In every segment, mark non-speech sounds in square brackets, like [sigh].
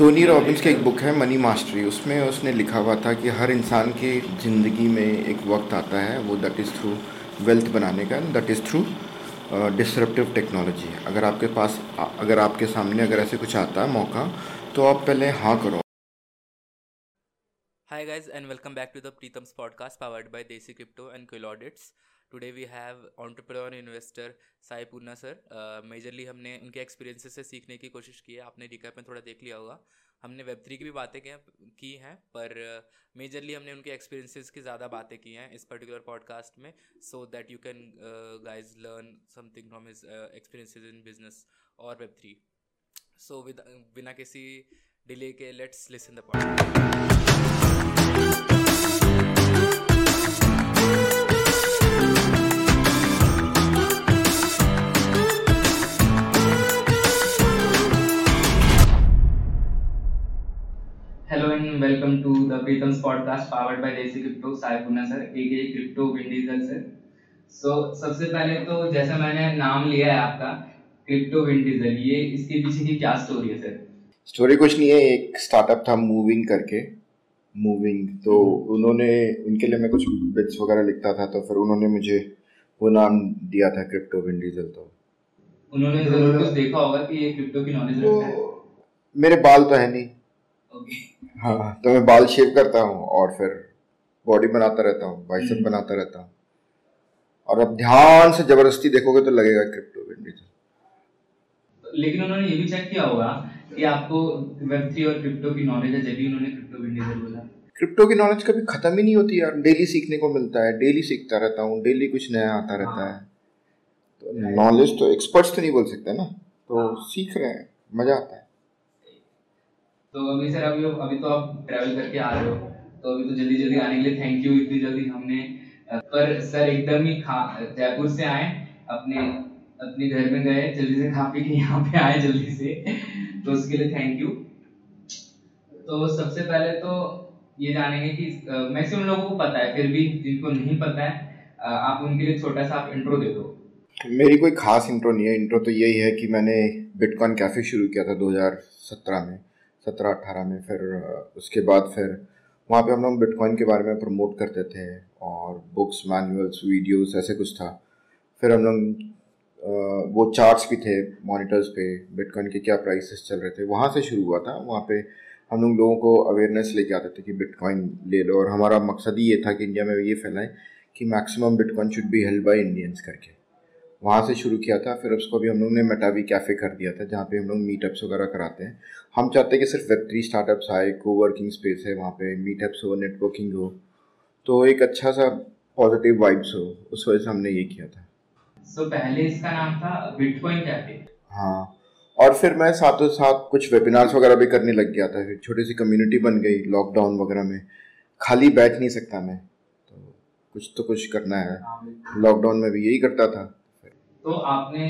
Tony Robbins की एक book है मनी मास्टरी उसमें उसने लिखा हुआ था कि हर इंसान की ज़िंदगी में एक वक्त आता है, वो दैट इज़ थ्रू वेल्थ बनाने का that is through disruptive technology अगर आपके पास अगर आपके सामने अगर ऐसे कुछ आता है, मौका तो आप पहले हाँ करो। Hi guys and welcome back to the Preetham's podcast powered by Desi Crypto and Quill. Today we have entrepreneur investor Sai Purna sir majorly हमने उनके एक्सपीरियंसेस से सीखने की कोशिश की है। आपने रिकैप में थोड़ा देख लिया होगा। हमने वेब थ्री की भी बातें की हैं पर मेजरली uh, हमने उनके एक्सपीरियंसेस की ज़्यादा बातें की हैं इस पर्टिकुलर पॉडकास्ट में so that you can guys learn something from his experiences in business और वेब थ्री सो विद बिना किसी डिले के let's listen the podcast welcome to the Preetham's podcast powered by Desi Crypto Sai Puna sir aka Crypto Vin Diesel sir. So सबसे पहले तो जैसा मैंने नाम लिया है आपका क्रिप्टो विन डीजल ये इसके पीछे की क्या स्टोरी है सर स्टोरी कुछ नहीं है एक स्टार्टअप था मूविंग करके। मूविंग तो हम्म। उन्होंने उनके लिए मैं कुछ बिट्स वगैरह लिखता था तो फिर उन्होंने मुझे वो नाम दिया था क्रिप्टो विन डीजल तो। उन्होंने ज़रूर कुछ देखा होगा कि ये क्रिप्टो की नॉलेज रखता है। मेरे बाल तो है नहीं। हाँ तो मैं बाल शेव करता हूँ और फिर बॉडी बनाता रहता हूँ बाइसेप हम्म। बनाता रहता हूँ। और अब ध्यान से ज़बरदस्ती देखोगे तो लगेगा क्रिप्टो लेकिन उन्होंने ये भी चेक किया होगा कि आपको वेब थ्री और क्रिप्टो की नॉलेज है जब भी उन्होंने क्रिप्टो बोला। क्रिप्टो की नॉलेज कभी खत्म ही नहीं होती यार। डेली सीखने को मिलता है डेली सीखता रहता हूँ डेली कुछ नया आता रहता हाँ। है। तो नॉलेज तो एक्सपर्ट्स तो नहीं बोल सकते ना। तो हाँ। सीख रहे हैं मज़ा आता है। तो अभी सर, अभी अभी तो आप ट्रैवल करके आ रहे हो। तो अभी तो जल्दी जल्दी आने के लिए थैंक यू इतनी जल्दी हमने पर सर एकदम ही खा जयपुर से आए, अपने अपने घर में गए, जल्दी से खा पी के यहाँ पे आए जल्दी से। तो उसके लिए थैंक यू तो सबसे पहले तो ये जानेंगे कि मैक्सिमम लोगों को पता है, फिर भी जिनको नहीं पता है आप उनके लिए छोटा सा आप इंट्रो दे दो। मेरी कोई खास इंट्रो नहीं है। इंट्रो तो यही है कि मैंने बिटकॉइन कैफ़े शुरू किया था 2017 में। सत्रह अट्ठारह में फिर उसके बाद फिर वहाँ पे हम लोग बिटकॉइन के बारे में प्रमोट करते थे और बुक्स मैनुअल्स वीडियोस ऐसे कुछ था। फिर हम लोग वो चार्ट्स भी थे मॉनिटर्स पे बिटकॉइन के क्या प्राइसेस चल रहे थे, वहाँ से शुरू हुआ था। वहाँ पे हम लोग लोगों को अवेयरनेस लेके आते थे कि बिटकॉइन ले लो और हमारा मकसद ही ये था कि इंडिया में ये फैलाएँ कि maximum bitcoin should be held by Indians करके। वहाँ से शुरू किया था फिर उसको भी हम लोग ने मेटावी कैफ़े कर दिया था जहाँ पे हम लोग मीटअप्स वगैरह कराते हैं। हम चाहते हैं कि सिर्फ़ वेब थ्री स्टार्टअप्स आए को वर्किंग स्पेस है वहाँ पे मीटअप्स हो नेटवर्किंग हो तो एक अच्छा सा पॉजिटिव वाइब्स हो उस वजह से हमने ये किया था। So, पहले इसका नाम था बिटकॉइन कैफ़े हाँ और फिर मैं साथों साथ कुछ वेबिनार्स वगैरह भी करने लग गया था फिर छोटी सी कम्युनिटी बन गई लॉकडाउन वगैरह में। खाली बैठ नहीं सकता मैं तो कुछ तो कुछ करना है। लॉकडाउन हाँ, में भी यही करता था। तो आपने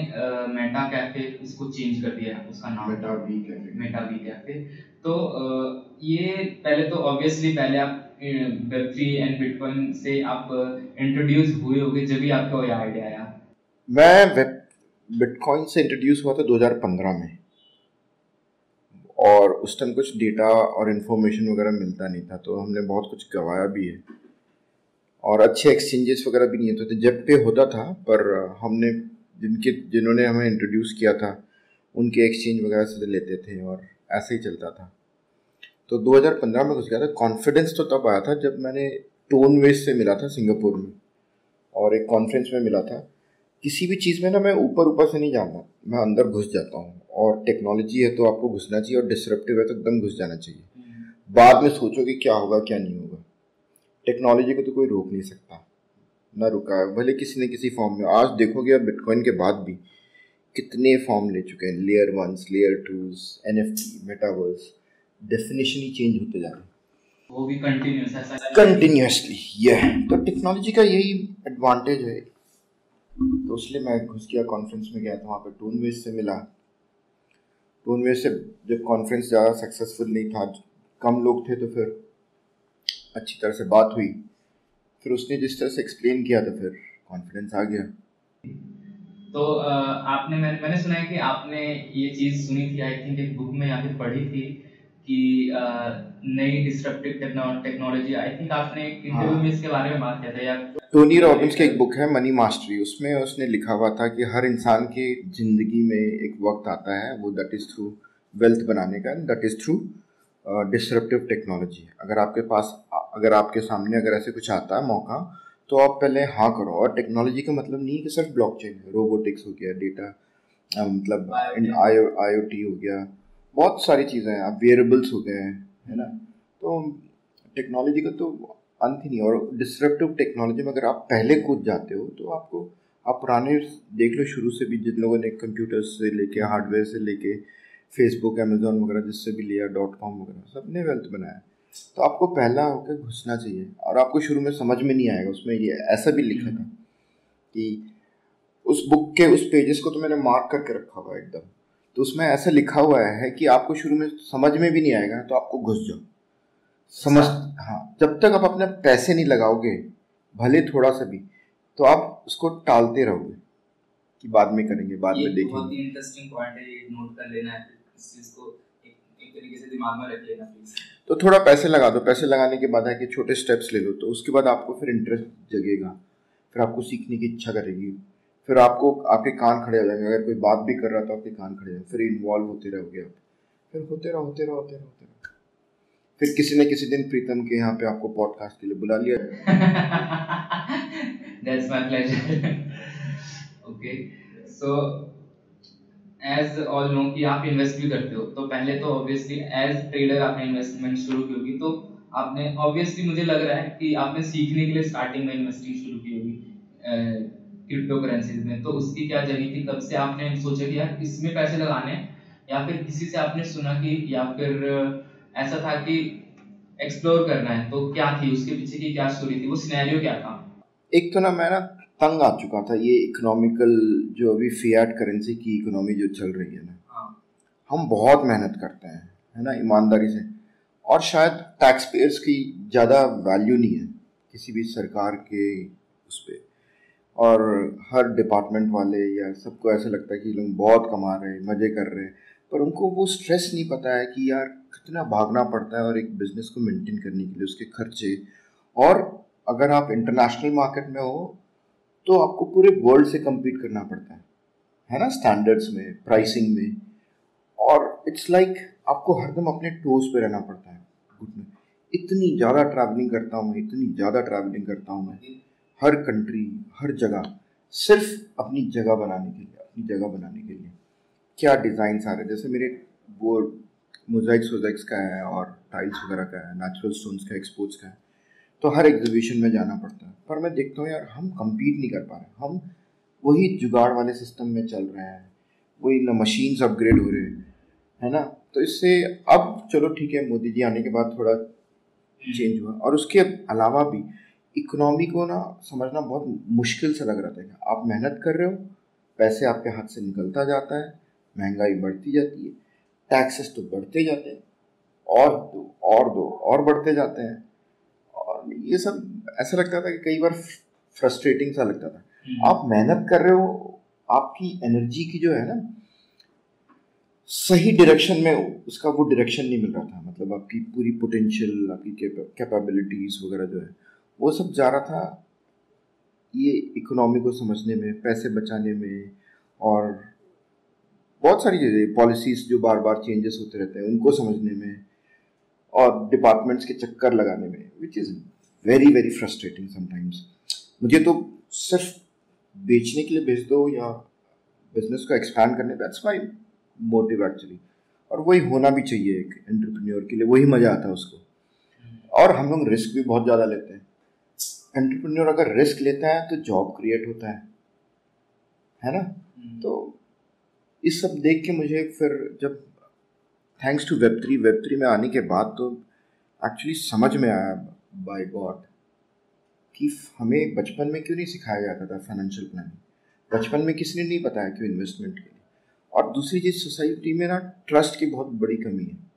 मेटा कैफ़े इसको चेंज कर दिया उसका नाम Meta V cafe Meta V cafe तो आ, ये पहले तो ऑब्वियसली पहले आप वेब थ्री एंड बिटकॉइन से आप इंट्रोड्यूस हुए होगे जब भी आपको ये आइडिया आया। मैं वेब बिटकॉइन से इंट्रोड्यूस हुआ था 2015 में। और उस टाइम कुछ डेटा और इन्फॉर्मेशन वगैरह मिलता नहीं था तो हमने बहुत कुछ गवाया भी है। और अच्छे एक्सचेंजेस वगैरह भी नहीं होते थे। जब पे होता था पर हमने जिनके जिन्होंने हमें इंट्रोड्यूस किया था उनके एक्सचेंज वगैरह से लेते थे और ऐसे ही चलता था। तो 2015 में घुस गया था। कॉन्फिडेंस तो तब आया था जब मैंने टोन वेज से मिला था सिंगापुर में और एक कॉन्फ्रेंस में मिला था। किसी भी चीज़ में ना मैं ऊपर ऊपर से नहीं जानता मैं अंदर घुस जाता हूँ और टेक्नोलॉजी है तो आपको घुसना चाहिए और डिसरप्टिव है तो एकदम घुस जाना चाहिए। हम्म। बाद में सोचो कि क्या होगा क्या नहीं होगा। टेक्नोलॉजी को तो कोई रोक नहीं सकता। ना रुका है। भले किसी न किसी फॉर्म में। आज देखोगे अब बिटकॉइन के बाद भी कितने फॉर्म ले चुके हैं। Layer ones layer twos N F T metaverse definition ही चेंज होते जा रहे हैं। वो भी कंटिन्यूस कंटिन्यूसली ये तो टेक्नोलॉजी का यही एडवांटेज है। तो इसलिए मैं घुस गया कॉन्फ्रेंस में गया था वहाँ पे टूनवेज से मिला। टूनवेज से जब कॉन्फ्रेंस ज़्यादा सक्सेसफुल नहीं था कम लोग थे तो फिर अच्छी तरह से बात हुई। फिर उसने जिस तरह से एक्सप्लेन किया था फिर कॉन्फिडेंस आ गया तो आपने मैं, मैंने सुना है कि आपने ये चीज़ सुनी थी आई थिंक एक बुक में या फिर पढ़ी थी कि नई डिस्ट्रप्टिव टेक्नोलॉजी आई थिंक आपने एक इंटरव्यू हाँ। में इसके बारे में बात किया था या टोनी रॉबिन्स की एक बुक है मनी मास्टरी उसमें उसने लिखा हुआ था कि हर इंसान की ज़िंदगी में एक वक्त आता है वो दैट इज़ थ्रू वेल्थ बनाने का that is through disruptive technology अगर आपके पास अगर आपके सामने अगर ऐसे कुछ आता है मौका तो आप पहले हाँ करो। और टेक्नोलॉजी का मतलब नहीं है कि सिर्फ़ ब्लॉकचेन है। रोबोटिक्स हो गया डेटा मतलब आई ओ टी हो गया। बहुत सारी चीज़ें हैं। आप वेरेबल्स हो गए हैं है ना? तो टेक्नोलॉजी का तो अंत ही नहीं और डिसरप्टिव टेक्नोलॉजी में अगर आप पहले कूद जाते हो तो आपको आप पुराने देख लो शुरू से भी जिन लोगों ने कंप्यूटर से लेके हार्डवेयर से लेके फेसबुक अमेजोन वगैरह जिससे भी लिया डॉट कॉम वगैरह सबने वेल्थ बनाया तो आपको पहला होकर घुसना चाहिए। और आपको शुरू में समझ में नहीं आएगा उसमें ये ऐसा भी लिखा था कि उस बुक के उस पेजेस को तो मैंने मार्क करके रखा हुआ एकदम। तो उसमें ऐसा लिखा हुआ है कि आपको शुरू में समझ में भी नहीं आएगा तो आपको घुस जाओ। समझ हाँ जब तक आप अपने पैसे नहीं लगाओगे भले थोड़ा सा भी तो आप उसको टालते रहोगे कि बाद में करेंगे बाद में देखेंगे। इंटरेस्टिंग पॉइंट है ये नोट कर लेना है। इस चीज़ को एक, एक तरीके से दिमाग में रख लेना प्लीज़ तो थोड़ा पैसे लगा दो। पैसे लगाने के बाद है कि छोटे स्टेप्स ले लो। तो उसके बाद आपको फिर इंटरेस्ट जगेगा। फिर आपको सीखने की इच्छा करेगी। फिर आपको आपके कान खड़े हो जाएँगे। अगर कोई बात भी कर रहा तो आपके कान खड़े हो फिर इन्वॉल्व होते रहोगे आप। फिर होते रहो होते रहो होते रहो होते रहो। फिर किसी ने किसी दिन प्रीतम के यहाँ पे आपको पॉडकास्ट के लिए बुला लिया। [laughs] That's my pleasure. [laughs] okay. So as all know कि आप इन्वेस्ट भी करते हो। तो पहले तो ऑब्वियसली एज ट्रेडर आपने इन्वेस्टमेंट शुरू की होगी। तो आपने ऑब्वियसली मुझे लग रहा है कि आपने सीखने के लिए स्टार्टिंग में इन्वेस्टिंग शुरू की होगी क्रिप्टो करेंसीज में। तो उसकी क्या जर्नी थी? कब से आपने सोचा कि यार इसमें पैसे लगाने या फिर किसी से आपने सुना कि या फिर ऐसा था कि एक्सप्लोर करना है। तो क्या थी? उसके पीछे की क्या स्टोरी थी? वो सिनेरियो क्या था? एक तो ना मैं ना तंग आ चुका था ये इकोनॉमिकल जो अभी फियाट करेंसी की इकोनॉमी जो चल रही है ना। हाँ। हम बहुत मेहनत करते हैं है ना ईमानदारी से। और शायद टैक्स पेयर्स की ज़्यादा वैल्यू नहीं है किसी भी सरकार के उस पर और हर डिपार्टमेंट वाले या सबको ऐसा लगता है कि लोग बहुत कमा रहे हैं मज़े कर रहे हैं पर उनको वो स्ट्रेस नहीं पता है कि यार कितना भागना पड़ता है और एक बिज़नेस को मेंटेन करने के लिए उसके खर्चे। और अगर आप इंटरनेशनल मार्केट में हो तो आपको पूरे वर्ल्ड से कम्पीट करना पड़ता है। है ना? स्टैंडर्ड्स में प्राइसिंग में। और इट्स लाइक like, आपको हरदम अपने टोज पे रहना पड़ता है। गुड में इतनी ज़्यादा ट्रैवलिंग करता हूँ मैं इतनी ज़्यादा ट्रैवलिंग करता हूँ मैं हर कंट्री हर जगह सिर्फ़ अपनी जगह बनाने के लिए अपनी जगह बनाने के लिए। क्या डिज़ाइन आ रहे हैं? जैसे मेरे वो मोजाइक्स वोजाइक्स का है और टाइल्स वगैरह का है नेचुरल स्टोन्स का एक्सपोर्ट्स का है। तो हर एग्जीबिशन में जाना पड़ता है। पर मैं देखता हूँ यार, हम कम्पीट नहीं कर पा रहे। हम वही जुगाड़ वाले सिस्टम में चल रहे हैं। वही ना मशीन्स अपग्रेड हो रहे हैं, है ना? तो इससे अब चलो ठीक है, मोदी जी आने के बाद थोड़ा चेंज हुआ। और उसके अलावा भी इकोनॉमी को ना समझना बहुत मुश्किल से लग रहा था। आप मेहनत कर रहे हो, पैसे आपके हाथ से निकलता जाता है, महँगाई बढ़ती जाती है टैक्सेस तो बढ़ते जाते हैं, और दो और दो, और बढ़ते जाते हैं। ये सब ऐसा लगता था कि कई बार फ्रस्ट्रेटिंग सा लगता था हम्म। आप मेहनत कर रहे हो आपकी एनर्जी की जो है ना सही डायरेक्शन में उसका वो डायरेक्शन नहीं मिल रहा था मतलब आपकी पूरी पोटेंशियल आपकी कैपेबिलिटीज वगैरह जो है वो सब जा रहा था ये इकोनॉमी को समझने में पैसे बचाने में और बहुत सारी चीज़ें पॉलिसीज़ जो बार बार चेंजेस होते रहते हैं उनको समझने में और डिपार्टमेंट्स के चक्कर लगाने में which is very very frustrating sometimes मुझे तो सिर्फ़ बेचने के लिए भेज दो या बिज़नेस को एक्सपैंड करने दैट्स माई मोटिव एक्चुअली और वही होना भी चाहिए एक एंटरप्रेन्योर के लिए वही मज़ा आता है उसको। और हम लोग रिस्क भी बहुत ज़्यादा लेते हैं। एंटरप्रेन्योर अगर रिस्क लेता है तो जॉब क्रिएट होता है। है ना? हम्म। तो इस सब देख के मुझे फिर जब thanks to web three web three में आने के बाद तो एक्चुअली समझ में आया। बाय गॉड कि हमें बचपन में क्यों नहीं सिखाया जाता था फाइनेंशियल प्लानिंग बचपन में किसी ने नहीं बताया क्यों इन्वेस्टमेंट के लिए? और दूसरी चीज़ सोसाइटी में ना ट्रस्ट की बहुत बड़ी कमी है।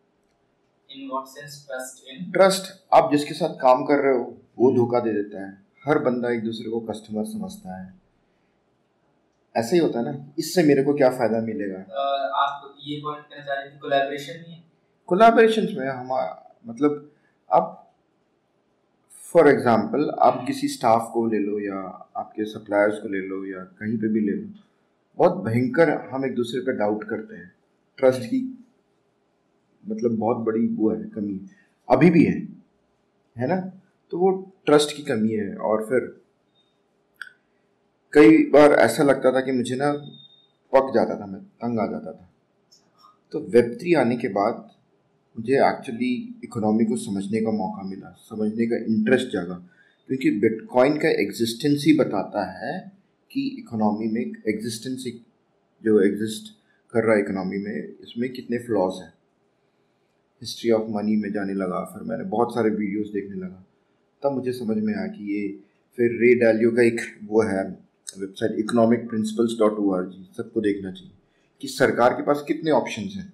ट्रस्ट आप जिसके साथ काम कर रहे हो वो धोखा दे देता है। हर बंदा एक दूसरे को कस्टमर समझता है। ऐसे ही होता है ना इससे मेरे को क्या फ़ायदा मिलेगा? आप ये पॉइंट करना चाह रहे थे कोलैबोरेशन है? कोलाबरेशन में हमारा मतलब अब फॉर एग्ज़ाम्पल आप किसी स्टाफ को ले लो या आपके सप्लायर्स को ले लो या कहीं पे भी ले लो, बहुत भयंकर हम एक दूसरे पे डाउट करते हैं। ट्रस्ट की मतलब बहुत बड़ी वो है, कमी। अभी भी है है ना? तो वो ट्रस्ट की कमी है और फिर कई बार ऐसा लगता था कि मुझे ना पक जाता था, मैं तंग आ जाता था। तो वेब थ्री आने के बाद मुझे एक्चुअली इकोनॉमी को समझने का मौका मिला, समझने का इंटरेस्ट जागा, क्योंकि बिटकॉइन का एग्जिस्टेंस ही बताता है कि इकोनॉमी में एग्जिस्टेंस जो एग्जिस्ट कर रहा है इकोनॉमी में, इसमें कितने फ्लॉज हैं। हिस्ट्री ऑफ़ मनी में जाने लगा, फिर मैंने बहुत सारे वीडियोस देखने लगा। तब मुझे समझ में आया कि ये फिर रे डैलियो का एक वो है website economic principles dot O R G सबको देखना चाहिए कि सरकार के पास कितने ऑप्शन हैं।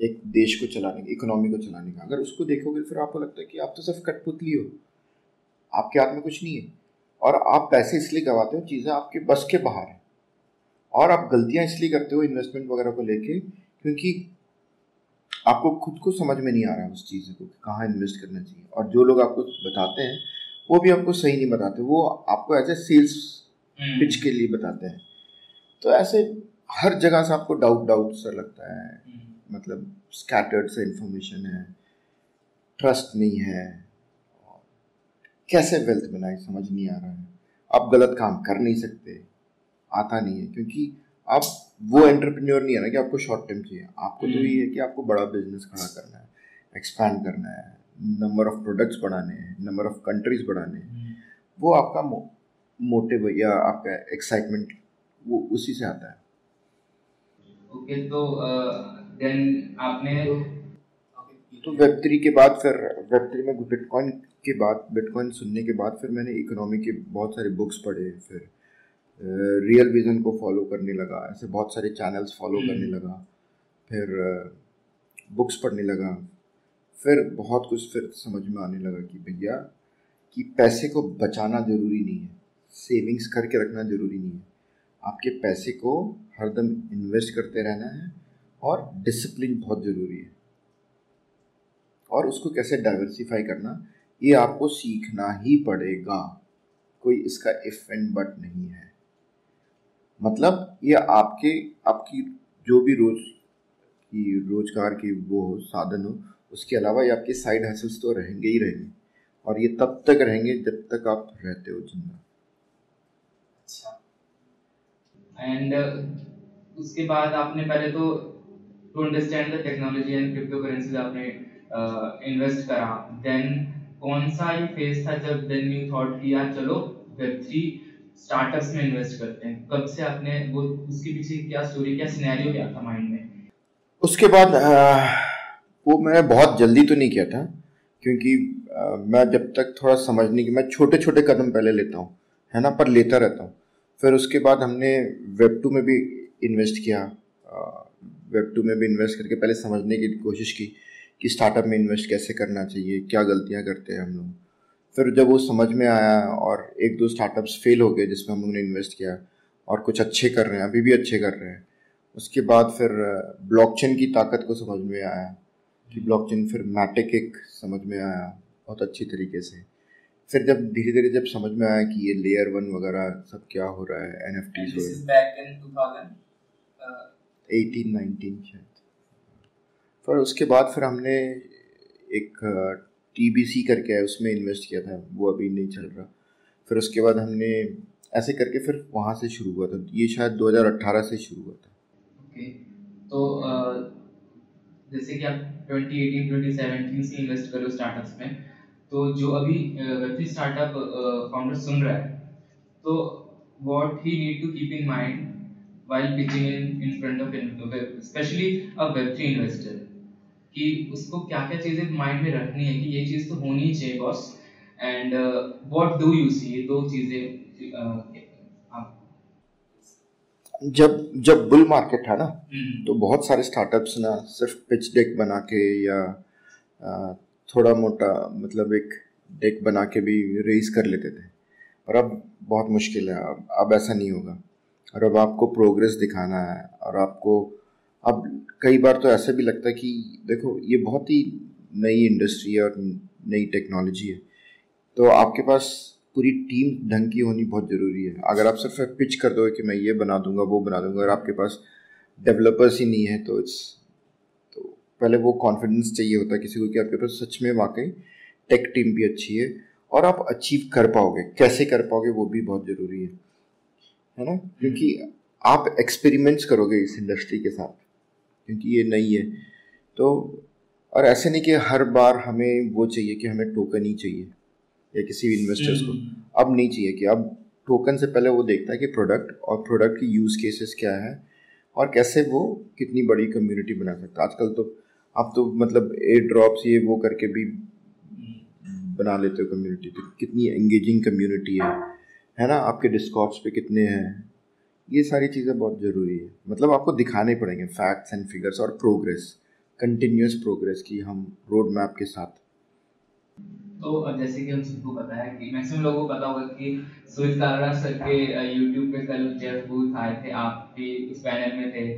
एक देश को चलाने का इकोनॉमी को चलाने का। अगर उसको देखोगे फिर आपको लगता है कि आप तो सिर्फ़ कठपुतली हो। आपके हाथ में कुछ नहीं है। और आप पैसे इसलिए गवाते हो चीज़ें आपके बस के बाहर हैं। और आप गलतियाँ इसलिए करते हो इन्वेस्टमेंट वगैरह को लेके क्योंकि आपको खुद को समझ में नहीं आ रहा है उस चीज़ को कहाँ इन्वेस्ट करना चाहिए। और जो लोग आपको बताते हैं वो भी आपको सही नहीं बताते। वो आपको एज ए सेल्स पिच के लिए बताते हैं। तो ऐसे हर जगह से आपको डाउट डाउट सा लगता है। हम्म। मतलब स्कैटर्ड से इंफॉर्मेशन है ट्रस्ट नहीं है कैसे वेल्थ बनाए समझ नहीं आ रहा है। आप गलत काम कर नहीं सकते आता नहीं है क्योंकि आप वो एंटरप्रेन्योर नहीं है ना कि आपको शॉर्ट टर्म चाहिए। आपको तो ये है कि आपको बड़ा बिज़नेस खड़ा करना है एक्सपैंड करना है नंबर ऑफ़ प्रोडक्ट्स बढ़ाने हैं नंबर ऑफ़ कंट्रीज़ बढ़ाने हैं। हम्म। वो आपका मोटिव या आपका एक्साइटमेंट वो उसी से आता है। ओके okay, तो देन आपने तो वेब थ्री के बाद फिर वेब थ्री में बिटकॉइन के बाद बिटकॉइन सुनने के बाद फिर मैंने इकोनॉमी के बहुत सारे बुक्स पढ़े फिर रियल विज़न को फॉलो करने लगा ऐसे बहुत सारे चैनल्स फॉलो हम्म। करने लगा फिर बुक्स पढ़ने लगा फिर बहुत कुछ फिर समझ में आने लगा कि भैया कि पैसे को बचाना ज़रूरी नहीं है सेविंग्स करके रखना ज़रूरी नहीं है आपके पैसे को हरदम इन्वेस्ट करते रहना है और डिसिप्लिन बहुत ज़रूरी है। और उसको कैसे डाइवर्सिफाई करना? ये आपको सीखना ही पड़ेगा। कोई इसका इफ़ एंड बट नहीं है। मतलब ये आपके आपकी जो भी रोज की रोज़गार की वो साधन हो उसके अलावा ये आपके साइड हसल्स तो रहेंगे ही रहेंगे। और ये तब तक रहेंगे जब तक आप रहते हो ज़िंदा। एंड uh, उसके बाद आपने पहले तो understand the technology and crypto currencies आपने uh, करा देन कौन सा ये फ़ेज़ था जब देन यू थॉट कि यार चलो वेब थ्री स्टार्टअप्स में इन्वेस्ट करते हैं। कब से आपने वो उसके पीछे क्या स्टोरी क्या सिनेरियो क्या था माइंड में? उसके बाद वो मैंने बहुत जल्दी तो नहीं किया था क्योंकि मैं जब तक थोड़ा समझने की मैं छोटे छोटे कदम पहले लेता हूँ है ना पर लेता रहता हूँ। फिर उसके बाद हमने वेब टू में भी इन्वेस्ट किया वेब टू में भी इन्वेस्ट करके पहले समझने की कोशिश की कि स्टार्टअप में इन्वेस्ट कैसे करना चाहिए क्या गलतियाँ करते हैं हम लोग। फिर जब वो समझ में आया और एक दो स्टार्टअप्स फेल हो गए जिसमें हम लोगों ने इन्वेस्ट किया और कुछ अच्छे कर रहे हैं अभी भी अच्छे कर रहे हैं उसके बाद फिर ब्लॉकचेन की ताकत को समझ में आया कि ब्लॉकचेन फिर मैटिक एक समझ में आया बहुत अच्छी तरीके से। फिर जब धीरे धीरे जब समझ में आया कि ये लेयर वन वगैरह सब क्या हो रहा है N F T eighteen nineteen शायद। फिर उसके बाद फिर हमने एक टीबीसी करके है उसमें इन्वेस्ट किया था, वो अभी नहीं चल रहा। फिर उसके बाद हमने ऐसे करके फिर वहाँ से शुरू हुआ था। ये शायद 2018 से शुरू हुआ था। ओके तो जैसे कि आप 2018 2017 से इन्वेस्ट करो स्टार्टअप्स में तो जो अभी वेब स्टार्टअप फाउंडर सुन रहा है तो what he need to keep in mind while pitching in in front of especially a web3 investor कि उसको क्या क्या चीज़ें माइंड में रखनी है कि ये चीज़ तो होनी ही चाहिए boss and what do you see ये दो चीज़ें जब जब बुल मार्केट था ना हम्म। तो बहुत सारे स्टार्टअप्स ना सिर्फ़ पिच डेक बना के या थोड़ा मोटा मतलब एक डेक बना के भी रेस कर लेते थे। और अब बहुत मुश्किल है अब अब ऐसा नहीं होगा। और अब आपको प्रोग्रेस दिखाना है और आपको, अब कई बार तो ऐसा भी लगता है कि देखो, ये बहुत ही नई इंडस्ट्री है और नई टेक्नोलॉजी है। तो आपके पास पूरी टीम ढंग की होनी बहुत ज़रूरी है। अगर आप सिर्फ़ पिच कर दो कि मैं ये बना दूँगा, वो बना दूँगा अगर आपके पास डेवलपर्स ही नहीं है तो इट्स तो पहले वो कॉन्फिडेंस चाहिए होता है किसी को कि आपके पास सच में वाकई टेक टीम भी अच्छी है और आप अचीव कर पाओगे। कैसे कर पाओगे वो भी बहुत ज़रूरी है। है ना? क्योंकि आप एक्सपेरिमेंट्स करोगे इस इंडस्ट्री के साथ क्योंकि ये नई है। तो और ऐसे नहीं कि हर बार हमें वो चाहिए कि हमें टोकन ही चाहिए या किसी भी इन्वेस्टर्स को। हम्म। अब नहीं चाहिए कि अब टोकन से पहले वो देखता है कि प्रोडक्ट और प्रोडक्ट की यूज़ केसेस क्या है और कैसे वो कितनी बड़ी कम्युनिटी बना सकता है। आजकल तो आप तो मतलब एयर ड्रॉप्स ये वो करके भी बना लेते हो कम्युनिटी तो कितनी एंगेजिंग कम्युनिटी है। है ना, आपके डिस्कॉर्ड्स पे कितने हैं? ये सारी चीज़ें बहुत ज़रूरी है। मतलब आपको दिखाने पड़ेंगे फैक्ट्स एंड फिगर्स और प्रोग्रेस कंटिन्यूस प्रोग्रेस की हम रोड मैप के साथ। तो जैसे कि हम सबको पता है कि मैक्सिमम लोगों को पता होगा कि सुइज कारा सर के यूट्यूब पे कल जेफ बूथ आए थे, आप भी उस पैनल में थे।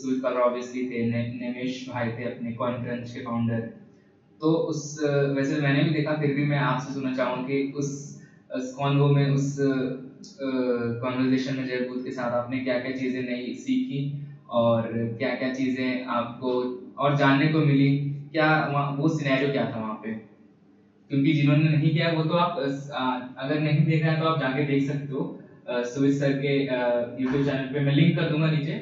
सुइज कारा ऑब्वियसली थे निमेश भाई थे अपने कॉन्फ्रेंस के फाउंडर तो उस वैसे मैंने भी देखा, फिर भी मैं आपसे सुनना चाहूँ कि उस कॉन्वो में, उस कॉन्वर्जेशन में जेफ के साथ आपने क्या क्या चीज़ें नई सीखी और क्या क्या चीज़ें आपको और जानने को मिली? क्या वो सिनेरियो क्या था वहाँ पे? क्योंकि जिन्होंने नहीं किया, वो तो आप अगर नहीं देख रहे हैं तो आप जाके देख सकते हो। सुविध सर के यूट्यूब चैनल पे मैं लिंक कर दूँगा नीचे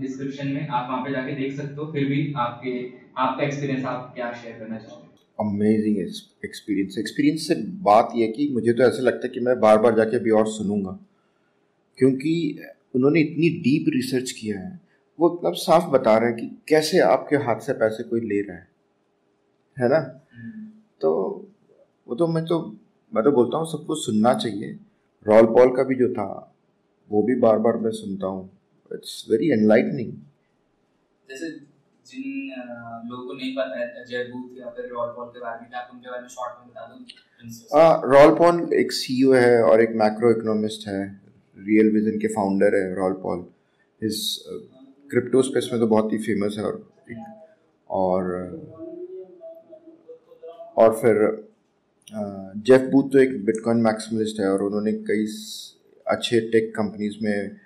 डिस्क्रिप्शन में। आप वहाँ पे जाके देख सकते हो, फिर भी आपके, आपका एक्सपीरियंस आप क्या शेयर करना चाहोगे अमेजिंग एक्सपीरियंस एक्सपीरियंस से बात यह कि मुझे तो ऐसा लगता है कि मैं बार बार जाके अभी और सुनूँगा। क्योंकि उन्होंने इतनी डीप रिसर्च किया है। वो मतलब साफ़ बता रहे हैं कि कैसे आपके हाथ से पैसे कोई ले रहा है। है ना? हम्म। तो वो तो मैं तो मैं तो बोलता हूँ सबको सुनना चाहिए। रॉल पॉल का भी जो था वो भी बार बार मैं सुनता हूँ। इट्स वेरी एनलाइटनिंग जैसे जिन लोगों को नहीं पता है जय बूथ या फिर रॉल पॉल के बारे में आप उनके बारे में शॉर्ट में बता दो रॉल पॉल एक सीईओ है और एक मैक्रो इकोनॉमिस्ट है। रियल विजन के फाउंडर है रॉल पॉल। इस क्रिप्टो स्पेस में तो बहुत ही फ़ेमस है और और और फिर जेफ बूथ तो एक बिटकॉइन मैक्सिमलिस्ट है और उन्होंने कई अच्छे टेक कंपनीज़ में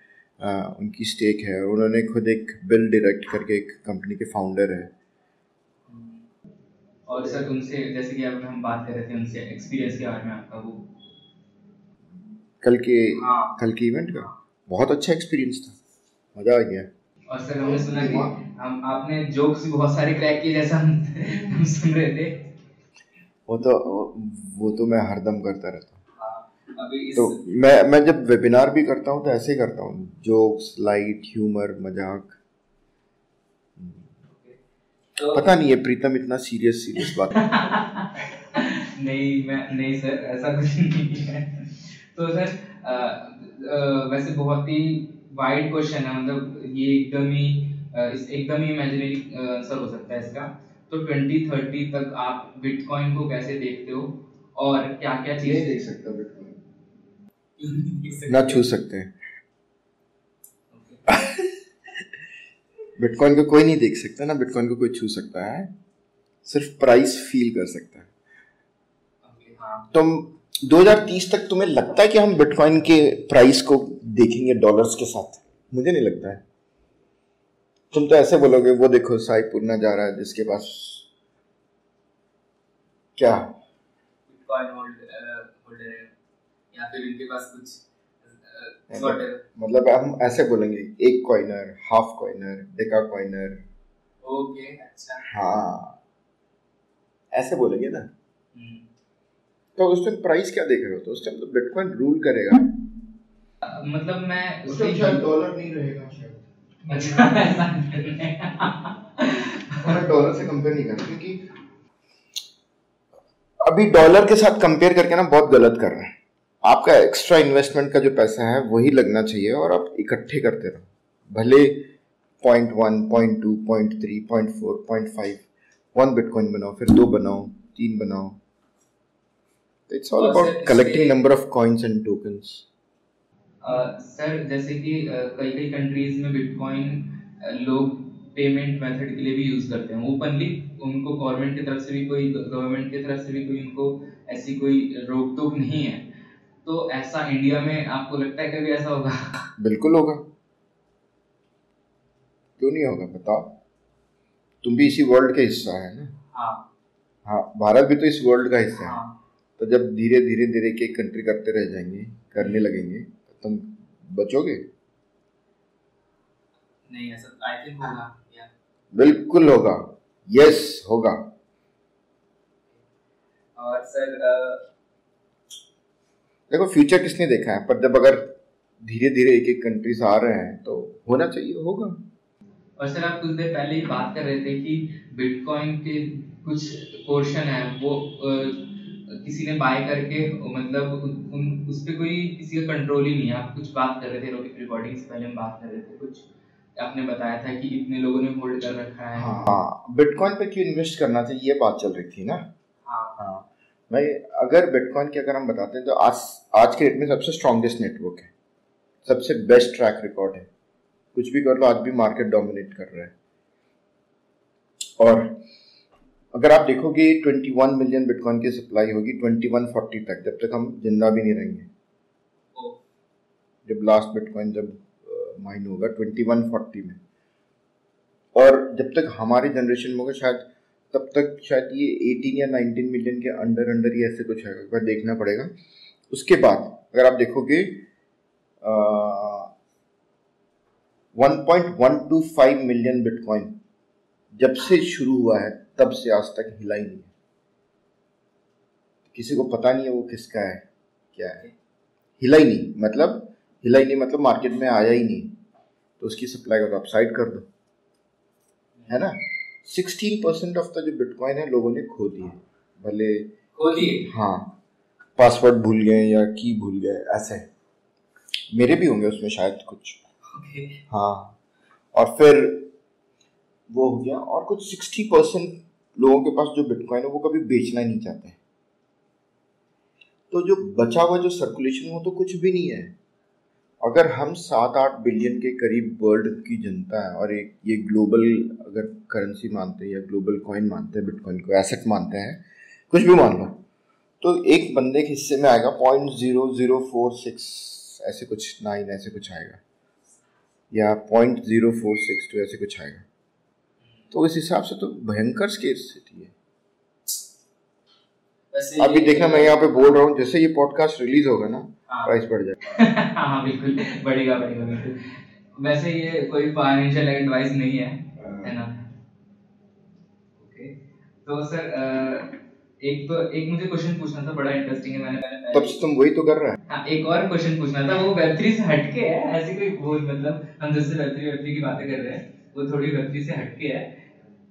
उनकी स्टेक है। उन्होंने खुद एक बिल डायरेक्ट करके एक कंपनी के फाउंडर है। और सर उनसे जैसे कि अब हम बात कर रहे थे उनसे एक्सपीरियंस के बारे में आपका वो कल के हाँ। कल के इवेंट का? बहुत अच्छा एक्सपीरियंस था। मज़ा आ गया। और सर हमने सुना कि हम आपने जोक्स भी बहुत सारे क्रैक किए जैसा हम सुन रहे थे। वो तो वो तो मैं हरदम करता रहता हूँ। तो मैं मैं जब वेबिनार भी करता हूँ तो ऐसे ही करता हूँ। जोक्स लाइट ह्यूमर मज़ाक। तो, पता नहीं है प्रीतम इतना सीरियस सीरियस बात [laughs] नहीं मैं नहीं सर ऐसा कुछ नहीं है। तो सर आ, आ, वैसे बहुत ही वाइड क्वेश्चन है। मतलब ये एकदम ही एकदम ही इमेजिनरी आंसर हो सकता है इसका। तो 2030 तक आप बिटकॉइन को कैसे देखते हो? और क्या क्या चीज़ें देख सकते हो बिटकॉइन ना छू सकते हैं। [laughs] बिटकॉइन को कोई नहीं देख सकता ना बिटकॉइन को कोई छू सकता है। सिर्फ़ प्राइस फील कर सकता है। तुम 2030 तक तुम्हें लगता है कि हम बिटकॉइन के प्राइस को देखेंगे डॉलर्स के साथ? मुझे नहीं लगता है। तुम तो ऐसे बोलोगे वो देखो साई पूर्णा जा रहा है जिसके पास क्या? या फिर इनके पास कुछ मतलब हम ऐसे बोलेंगे एक coiner half coiner deca coiner okay अच्छा। हाँ। ऐसे बोलेंगे ना। हम्म। तो उस टाइम प्राइस क्या देख रहे हो? तो उस टाइम तो बिटकॉइन रूल करेगा। मतलब मैं उस टाइम शायद डॉलर नहीं रहेगा शायद। अच्छा ऐसा डॉलर से कंपेयर नहीं करना क्योंकि अभी डॉलर के साथ कंपेयर करके ना बहुत गलत कर रहे हैं। आपका एक्स्ट्रा इन्वेस्टमेंट का जो पैसा है वही लगना चाहिए और आप इकट्ठे करते रहो। भले point one point two point three point four point five one bitcoin बनाओ फिर दो बनाओ तीन बनाओ। It's all about collecting number of coins and tokens sir जैसे कि कई कई कंट्रीज़ में बिटकॉइन लोग पेमेंट मेथड के लिए भी यूज़ करते हैं। ओपनली उनको गवर्नमेंट की तरफ़ से भी कोई गवर्नमेंट की तरफ़ से भी कोई उनको ऐसी कोई रोक टोक नहीं है। तो ऐसा इंडिया में आपको लगता है कभी ऐसा होगा? बिल्कुल होगा। क्यों नहीं होगा? बताओ। तुम भी इसी वर्ल्ड के हिस्सा है ना? हाँ। हाँ भारत भी तो इस वर्ल्ड का हिस्सा है। हाँ। तो जब धीरे धीरे धीरे एक कंट्री करते रह जाएँगे करने लगेंगे तो तुम बचोगे? नहीं ऐसा आई थिंक होगा या बिल्कुल होगा। यस होगा। और सर देखो फ्यूचर किसने देखा है? पर जब अगर धीरे धीरे एक एक कंट्रीज़ आ रहे हैं तो होना चाहिए होगा। और सर आप कुछ देर पहले ही बात कर रहे थे कि बिटकॉइन के कुछ पोर्शन है वो किसी ने बाय करके मतलब उन, उस पर कोई किसी का कंट्रोल ही नहीं है। आप कुछ बात कर रहे थे रिकॉर्डिंग से पहले हम बात कर रहे थे कुछ आपने बताया था कि इतने लोगों ने होल्ड कर रखा है। हाँ बिटकॉइन पे क्यों इन्वेस्ट करना चाहिए ये बात चल रही थी ना? हाँ। हाँ। भाई, अगर बिटकॉइन की अगर हम बताते हैं तो आज आज के डेट में सबसे स्ट्रॉन्गेस्ट नेटवर्क है। सबसे बेस्ट ट्रैक रिकॉर्ड है। कुछ भी कर लो, आज भी मार्केट डोमिनेट कर रहा है। और अगर आप देखोगे 21 मिलियन बिटकॉइन की सप्लाई होगी 2140 तक, जब तक हम ज़िंदा भी नहीं रहेंगे। जब लास्ट बिटकॉइन जब माइन होगा 2140 में। और जब तक हमारी जनरेशन में होगा, शायद तब तक शायद ये 18 या 19 मिलियन के अंडर अंडर ही ऐसे कुछ है, एक बार देखना पड़ेगा। उसके बाद, अगर आप देखोगे one point one two five million bitcoin जब से शुरू हुआ है, तब से आज तक हिला ही नहीं है। किसी को पता नहीं है वो किसका है, क्या है। हिला ही नहीं मतलब हिला ही नहीं मतलब मार्केट में आया ही नहीं। तो उसकी सप्लाई को तो आप साइड कर दो। है ना? सिक्सटीन परसेंट ऑफ़ द जो बिटकॉइन है लोगों ने खो दिए भले खो दिए हाँ? पासवर्ड भूल गए या की भूल गए ऐसे। मेरे भी होंगे उसमें शायद कुछ। ओके हाँ। और फिर वो हो गया। और कुछ सिक्सटी परसेंट लोगों के पास जो बिटकॉइन है वो कभी बेचना नहीं चाहते। तो जो बचा हुआ जो सर्कुलेशन वो तो कुछ भी नहीं है। अगर हम सात आठ बिलियन के करीब वर्ल्ड की जनता है और एक, ये ग्लोबल अगर करेंसी मानते हैं या ग्लोबल कॉइन मानते हैं बिटकॉइन को एसेट मानते हैं, कुछ भी मान लो तो एक बंदे के हिस्से में आएगा point zero zero four six ऐसे कुछ नाइन ऐसे कुछ आएगा। या point zero four six two ऐसे कुछ आएगा। तो इस हिसाब से तो भयंकर स्केर स्थिति है। अभी देखना मैं यहाँ पे बोल रहा हूँ जैसे ये पॉडकास्ट रिलीज़ होगा ना हाँ। प्राइस बढ़ जाएगा। [laughs] हाँ बिल्कुल बढ़ेगा बढ़ेगा बिल्कुल। वैसे ये कोई फाइनेंशियल एडवाइस नहीं है है ना? ओके तो सर एक तो एक मुझे क्वेश्चन पूछना था बड़ा इंटरेस्टिंग है मैंने मैंने तब से तुम वही तो कर रहा है। हाँ एक और क्वेश्चन पूछना था वो वेब थ्री से हटके है ऐसी कोई वो मतलब हम जैसे वेब थ्री वेब थ्री की बातें कर रहे हैं वो थोड़ी वेब थ्री से हटके है।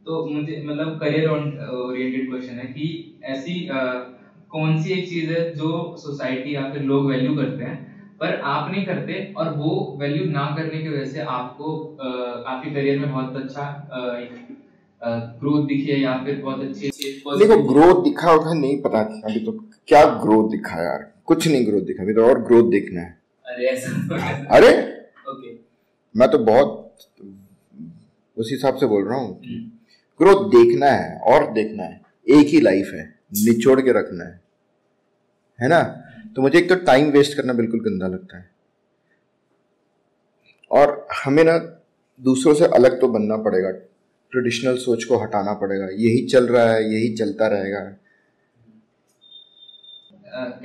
तो मुझे मतलब करियर ओरिएंटेड क्वेश्चन है कि ऐसी कौन सी एक चीज़ है जो सोसाइटी या फिर लोग वैल्यू करते हैं पर आप नहीं करते और वो वैल्यू ना करने की वजह से आपको आपके करियर में बहुत अच्छा ग्रोथ दिखी है या फिर बहुत अच्छी देखो ग्रोथ दिखा होगा नहीं पता अभी तो क्या ग्रोथ दिखा यार? कुछ नहीं ग्रोथ दिखा अभी तो और ग्रोथ देखना है। अरे ऐसा अरे! ओके मैं तो बहुत उस हिसाब से बोल रहा हूँ। ग्रोथ देखना है और देखना है एक ही लाइफ है। निचोड़ के रखना है। है ना? तो मुझे एक तो टाइम वेस्ट करना बिल्कुल गंदा लगता है। और हमें ना दूसरों से अलग तो बनना पड़ेगा। ट्रेडिशनल सोच को हटाना पड़ेगा। यही चल रहा है, यही चलता रहेगा।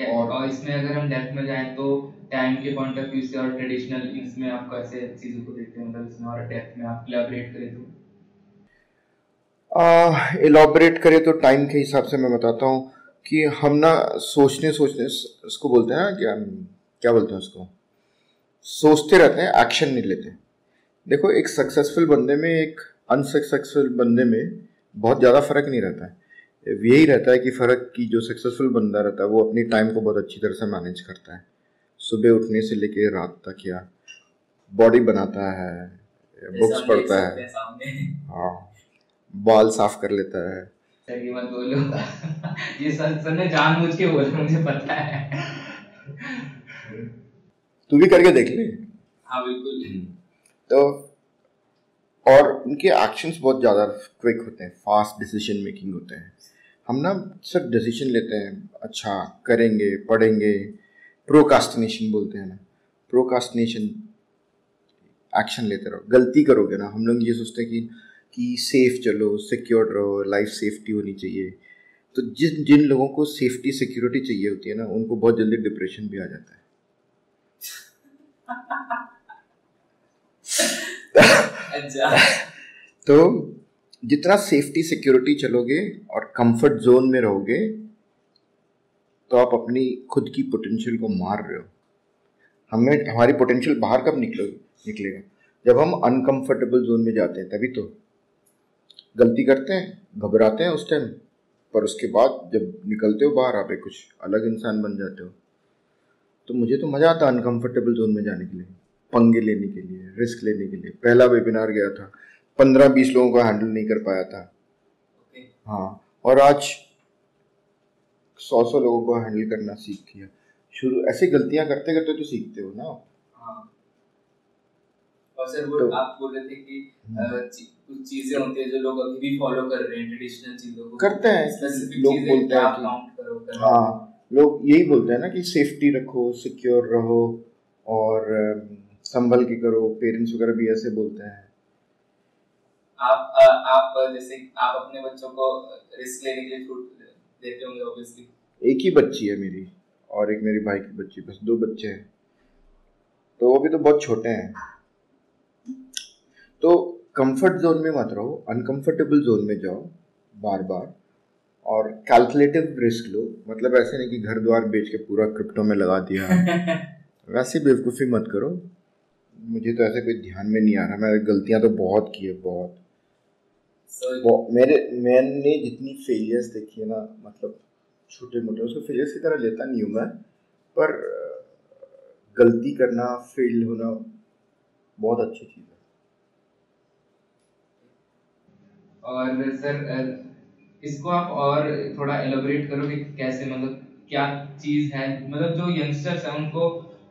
और इसमें अगर हम डेप्थ में जाएँ तो टाइम के पॉइंट ऑफ़ व्यू से और ट्रेडिशनल इसमें आप कैसे चीज़ों को देखते हैं? मतलब इसमें और डेप्थ में आप इलैबोरेट करें तो। इलाबरेट करें तो टाइम के हिसाब से मैं बताता हूँ कि हम ना सोचने सोचने उसको बोलते हैं ना क्या क्या बोलते हैं उसको? सोचते रहते हैं एक्शन नहीं लेते। देखो एक सक्सेसफुल बंदे में एक अनसक्सेसफुल बंदे में बहुत ज़्यादा फ़र्क नहीं रहता है। यही रहता है कि फ़र्क की जो सक्सेसफुल बंदा रहता है वो अपनी टाइम को बहुत अच्छी तरह से मैनेज करता है। सुबह उठने से लेके रात तक या बॉडी बनाता है बुक्स पढ़ता है। हाँ। बाल साफ़ कर लेता है। ये मत बोलो। [laughs] ये सर सर ने जानबूझ के बोला मुझे पता है। तू भी करके देख ले। हाँ बिल्कुल। तो और उनके एक्शंस बहुत ज़्यादा क्विक होते हैं फास्ट डिसीज़न मेकिंग होते हैं। हम ना सर डिसीज़न लेते हैं अच्छा करेंगे पढ़ेंगे प्रोकास्टिनेशन बोलते हैं ना। प्रोकास्टिनेशन एक्शन लेते रहो गलती करोगे ना। हम लोग ये सोचते हैं कि कि सेफ़ चलो सिक्योर रहो लाइफ सेफ्टी होनी चाहिए। तो जिन जिन लोगों को सेफ्टी सिक्योरिटी चाहिए होती है ना उनको बहुत जल्दी डिप्रेशन भी आ जाता है। अच्छा। तो जितना सेफ्टी सिक्योरिटी चलोगे और कंफर्ट जोन में रहोगे तो आप अपनी खुद की पोटेंशियल को मार रहे हो। हमें हमारी पोटेंशियल बाहर कब निकलो निकलेगा? जब हम अनकंफर्टेबल जोन में जाते हैं तभी तो। गलती करते हैं घबराते हैं उस टाइम पर उसके बाद जब निकलते हो बाहर आप एक कुछ अलग इंसान बन जाते हो। तो मुझे तो मज़ा आता अनकंफर्टेबल जोन में जाने के लिए पंगे लेने के लिए रिस्क लेने के लिए। पहला वेबिनार गया था पंद्रह बीस लोगों को हैंडल नहीं कर पाया था। हाँ और आज सौ सौ लोगों को हैंडल करना सीख लिया शुरू ऐसी गलतियाँ करते करते तो सीखते हो ना हाँ। और सर वो तो, आप बोल रहे थे कि। कुछ चीज़ें होती है जो लोग अभी भी फॉलो कर रहे हैं ट्रेडिशनल चीज़ों को। करते हैं। लोग बोलते हैं कि हाँ लोग यही बोलते हैं ना कि सेफ्टी रखो सिक्योर रहो और संभल के करो पेरेंट्स वगैरह भी ऐसे बोलते हैं। आप आ, आप जैसे आप अपने बच्चों को रिस्क लेने के लिए छूट देते होंगे ऑब्वियसली एक ही बच्ची है मेरी और एक मेरी भाई की बच्ची बस दो बच्चे हैं। तो वो भी तो बहुत छोटे हैं। तो कंफर्ट जोन में मत रहो अनकंफर्टेबल जोन में जाओ बार बार और कैलकुलेटिव रिस्क लो। मतलब ऐसे नहीं कि घर द्वार बेच के पूरा क्रिप्टो में लगा दिया। [laughs] वैसे बेवकूफ़ी मत करो। मुझे तो ऐसे कोई ध्यान में नहीं आ रहा। मैं गलतियाँ तो बहुत की है बहुत। So, मेरे मैंने जितनी फेलियर्स देखी है ना मतलब छोटे मोटे उसको फेलियर्स की तरह लेता नहीं हूँ मैं। पर गलती करना फेल होना बहुत अच्छी चीज़ है। और सर इसको आप और थोड़ा एलोबरेट करो कि कैसे मतलब क्या चीज़ है? मतलब जो यंगस्टर्स हैं उनको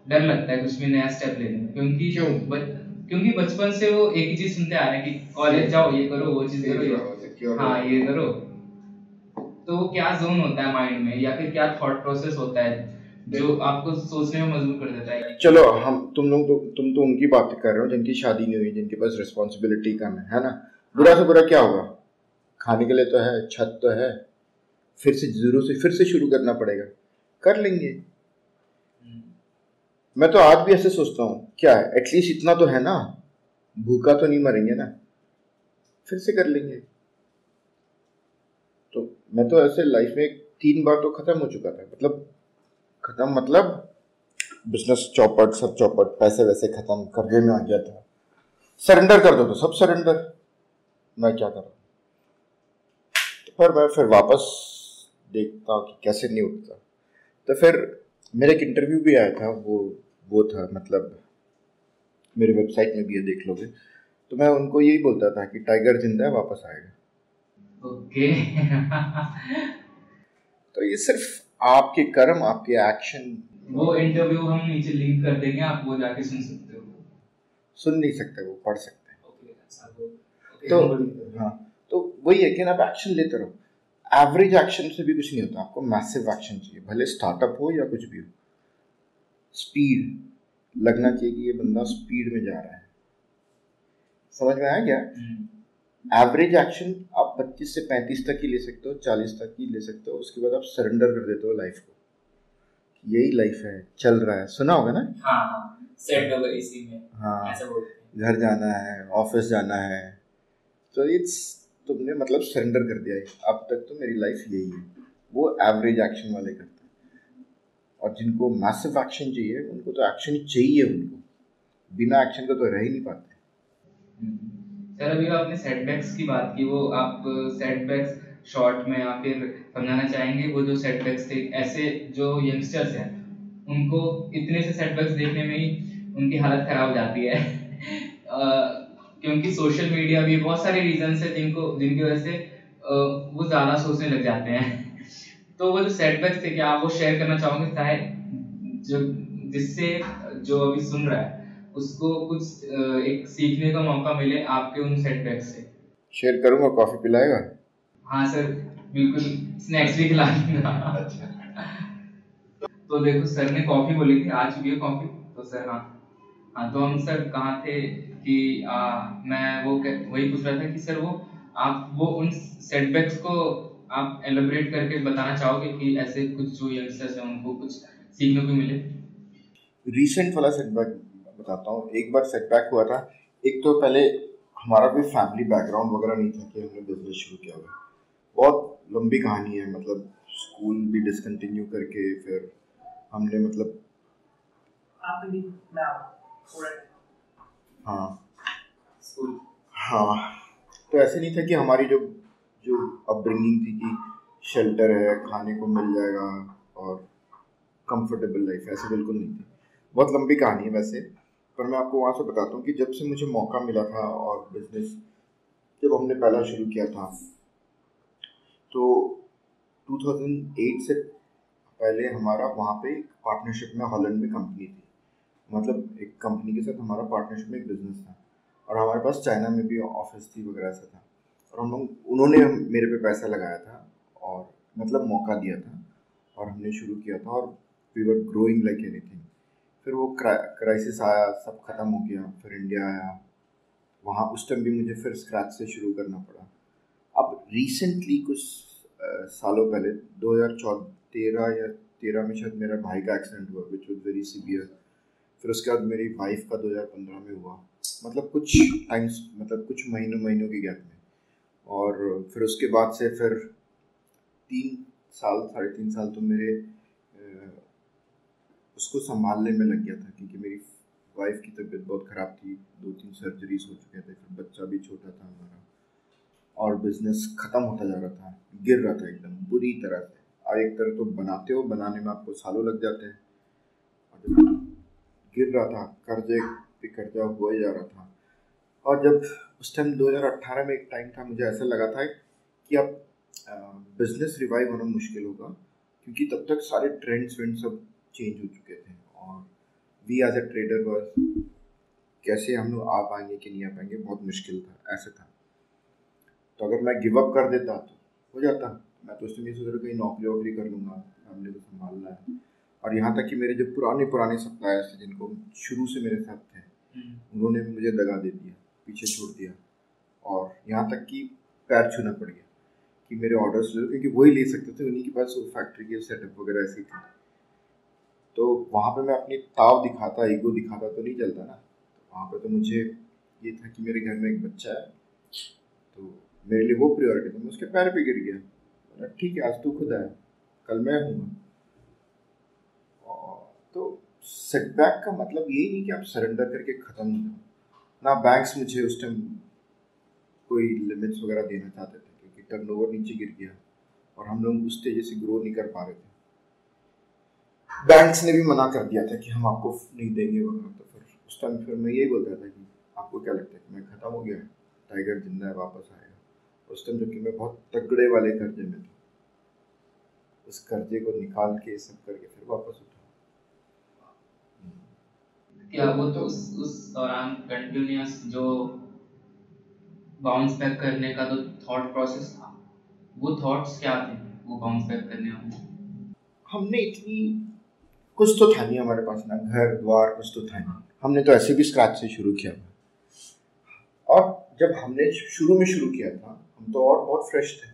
डर लगता है कुछ भी नया स्टेप लेने में क्योंकि क्यों? बच, क्योंकि बचपन से वो एक ही चीज़ सुनते आ रहे हैं कि कॉलेज जाओ ये करो वो चीज़ करो हाँ ये करो। तो क्या जोन होता है माइंड में या फिर क्या थॉट प्रोसेस होता है जो आपको सोचने में मजबूर कर देता है? चलो हम तुम लोग तो तुम तो उनकी बात कर रहे हो जिनकी शादी नहीं हुई जिनके पास रिस्पॉन्सिबिलिटी कम है है ना? बुरा से बुरा क्या होगा? खाने के लिए तो है, छत तो है। फिर से ज़ीरो से, फिर से शुरू करना पड़ेगा। कर लेंगे। मैं तो आज भी ऐसे सोचता हूँ, क्या है एटलीस्ट इतना तो है ना? भूखा तो नहीं मरेंगे ना? फिर से कर लेंगे। तो मैं तो ऐसे लाइफ में तीन बार तो खत्म हो चुका था। मतलब खत्म मतलब बिज़नेस चौपट, सब चौपट, पैसे वैसे खत्म, कर्जे में आ गया था। सरेंडर कर दो तो सब सरेंडर मैं क्या करूँ? तो फिर मैं फिर वापस देखता हूँ कि कैसे नहीं उठता। तो फिर मेरा एक इंटरव्यू भी आया था वो वो था मतलब मेरे वेबसाइट में भी ये देख लोगे। तो मैं उनको यही बोलता था कि टाइगर ज़िंदा है वापस आएगा। ओके। [laughs] तो ये सिर्फ़ आपके कर्म आपके एक्शन वो इंटरव्यू हम नीचे लिंक कर देंगे आप वो जाके सुन सकते हो। सुन नहीं सकते वो पढ़ सकते हैं। अच्छा, तो हाँ। तो वही है कि आप एक्शन लेते रहो। एवरेज एक्शन से भी कुछ नहीं होता। आपको मैसिव एक्शन चाहिए। भले स्टार्टअप हो या कुछ भी हो। स्पीड लगना चाहिए कि ये बंदा स्पीड में जा रहा है। समझ में आया क्या? एवरेज हम्म। एक्शन आप 25 से 35 तक ही ले सकते हो 40 तक ही ले सकते हो। उसके बाद आप सरेंडर कर देते हो लाइफ को। यही लाइफ है। चल रहा है। सुना होगा ना? हाँ सेट हाँ, इसी में। हाँ। घर जाना है ऑफ़िस जाना है। तो इट्स तुमने मतलब सरेंडर कर दिया है। अब तक तो मेरी लाइफ यही है। वो एवरेज एक्शन वाले करते हैं। और जिनको मैसिव एक्शन चाहिए, उनको तो एक्शन ही चाहिए उनको। बिना एक्शन का तो रह ही नहीं पाते। सर अभी आपने सेटबैक्स की बात की, वो आप सेटबैक्स शॉर्ट में या फिर समझाना चाहेंगे? वो जो सेटबैक्स थे, ऐसे जो यंगस्टर्स हैं, उनको इतने से सेटबैक्स देखने में ही उनकी हालत खराब हो जाती है। [laughs] क्योंकि सोशल मीडिया भी बहुत सारे रीजन है जिनको जिनकी वजह से वो ज़्यादा सोचने लग जाते हैं। [laughs] तो वो जो सेटबैक्स थे क्या आप वो शेयर करना चाहोगे चाहे जो जिससे जो अभी सुन रहा है उसको कुछ एक सीखने का मौका मिले आपके उन सेटबैक से। शेयर करूँगा? कॉफ़ी पिलाएगा? हाँ सर बिल्कुल। स्नैक्स भी खिला अच्छा। [laughs] तो देखो सर ने कॉफ़ी बोली थी आ चुकी है कॉफ़ी तो सर हाँ। हाँ तो हम सर कहाँ थे कि आ, मैं वो वही पूछ रहा था कि सर वो आप वो उन सेटबैक्स को आप एलोबरेट करके बताना चाहोगे कि ऐसे कुछ जो यंगस्टर्स हैं उनको कुछ सीखने को मिले? रीसेंट वाला सेटबैक बताता हूँ। एक बार सेटबैक हुआ था। एक तो पहले हमारा कोई फैमिली बैकग्राउंड वगैरह नहीं था कि हमने बिज़नेस शुरू किया हुआ बहुत लंबी कहानी है मतलब स्कूल भी डिसकंटिन्यू करके फिर हमने मतलब हाँ। हाँ। तो ऐसे नहीं था कि हमारी जो जो अपब्रिंगिंग थी कि शेल्टर है खाने को मिल जाएगा और कंफर्टेबल लाइफ ऐसे बिल्कुल नहीं थी। बहुत लंबी कहानी है वैसे पर मैं आपको वहाँ से बताता हूँ कि जब से मुझे मौका मिला था और बिज़नेस जब हमने पहला शुरू किया था तो 2008 से पहले हमारा वहाँ पे पार्टनरशिप में हॉलैंड में कंपनी थी। मतलब एक कंपनी के साथ हमारा पार्टनरशिप में एक बिज़नेस था। और हमारे पास चाइना में भी ऑफ़िस थी वगैरह ऐसा था। और हम लोग, उन्होंने मेरे पे पैसा लगाया था और मतलब मौका दिया था और हमने शुरू किया था और we were growing like anything फिर वो क्राइसिस आया, सब ख़त्म हो गया, फिर इंडिया आया। वहाँ उस टाइम भी मुझे फिर स्क्रैच से शुरू करना पड़ा। अब रिसेंटली कुछ सालों पहले, दो हज़ार तेरह या तेरह में शायद मेरा भाई का एक्सीडेंट हुआ विच वॉज़ वेरी सीवियर फिर उसके बाद मेरी वाइफ का 2015 में हुआ। मतलब कुछ टाइम्स मतलब कुछ महीनों महीनों के गैप में। और फिर उसके बाद से फिर तीन साल, साढ़े तीन साल तो मेरे उसको संभालने में लग गया था क्योंकि मेरी वाइफ की तबीयत बहुत ख़राब थी। दो तीन सर्जरीज हो चुके थे, फिर बच्चा भी छोटा था हमारा। और बिज़नेस ख़त्म होता जा रहा था, गिर रहा था एकदम, बुरी तरह से। और एक तरह तो बनाते हो, बनाने में आपको सालों लग जाते हैं। गिर रहा था, कर्जे पे कर्जा हुआ ही जा रहा था। और जब उस टाइम 2018 में एक टाइम था, मुझे ऐसा लगा था कि अब बिज़नेस रिवाइव होना मुश्किल होगा, क्योंकि तब तक सारे ट्रेंड्स वेंड सब चेंज हो चुके थे। और we as a trader were कैसे हम लोग आ पाएँगे कि नहीं आ पाएँगे, बहुत मुश्किल था, ऐसे था। तो अगर मैं गिव अप कर देता तो हो जाता। मैं तो उसमें सोच रहा कहीं नौकरी वोकरी कर लूँगा फैमिली को संभालना है। और यहाँ तक कि मेरे जो पुराने पुराने सप्लायर्स थे जिनको शुरू से मेरे साथ थे हम्म। उन्होंने भी मुझे दगा दे दिया पीछे छोड़ दिया। और यहाँ तक कि पैर छूना पड़ गया कि मेरे ऑर्डर्स ले क्योंकि वही ले सकते थे उन्हीं के पास वो फैक्ट्री के सेटअप वगैरह ऐसी थी। तो वहाँ पे मैं अपनी ताव दिखाता ईगो दिखाता तो नहीं चलता ना। तो वहाँ पे तो मुझे ये था कि मेरे घर में एक बच्चा है तो मेरे लिए वो प्रियोरिटी था। मैं उसके पैर पे गिर गया। ठीक है आज तू खुद आया कल मैं हूँ तो सेटबैक का मतलब यही नहीं कि आप सरेंडर करके ख़त्म हो ना बैंक्स मुझे उस टाइम कोई लिमिट्स वगैरह देना चाहते थे, क्योंकि टर्नओवर नीचे गिर गया और हम लोग उस तेज़ी से ग्रो नहीं कर पा रहे थे। बैंक्स ने भी मना कर दिया था कि हम आपको नहीं देंगे वगैरह। तो फिर उस टाइम फिर मैं यही बोलता था कि आपको क्या लगता है कि मैं ख़त्म हो गया? टाइगर ज़िंदा है, वापस आएगा। उस टाइम जबकि मैं बहुत तगड़े वाले कर्जे में था, उस कर्जे को निकाल के सब करके फिर वापस उठा। क्या वो तो उस उस दौरान कंटिन्यूस जो बाउंस बैक करने का जो थॉट प्रोसेस था वो थॉट्स क्या थे? वो बाउंस बैक करने में हमने इतनी कुछ तो था नहीं हमारे पास ना घर द्वार कुछ तो था नहीं। हमने तो ऐसे भी स्क्रैच से शुरू किया था। और जब हमने शुरू में शुरू किया था हम तो और बहुत फ्रेश थे।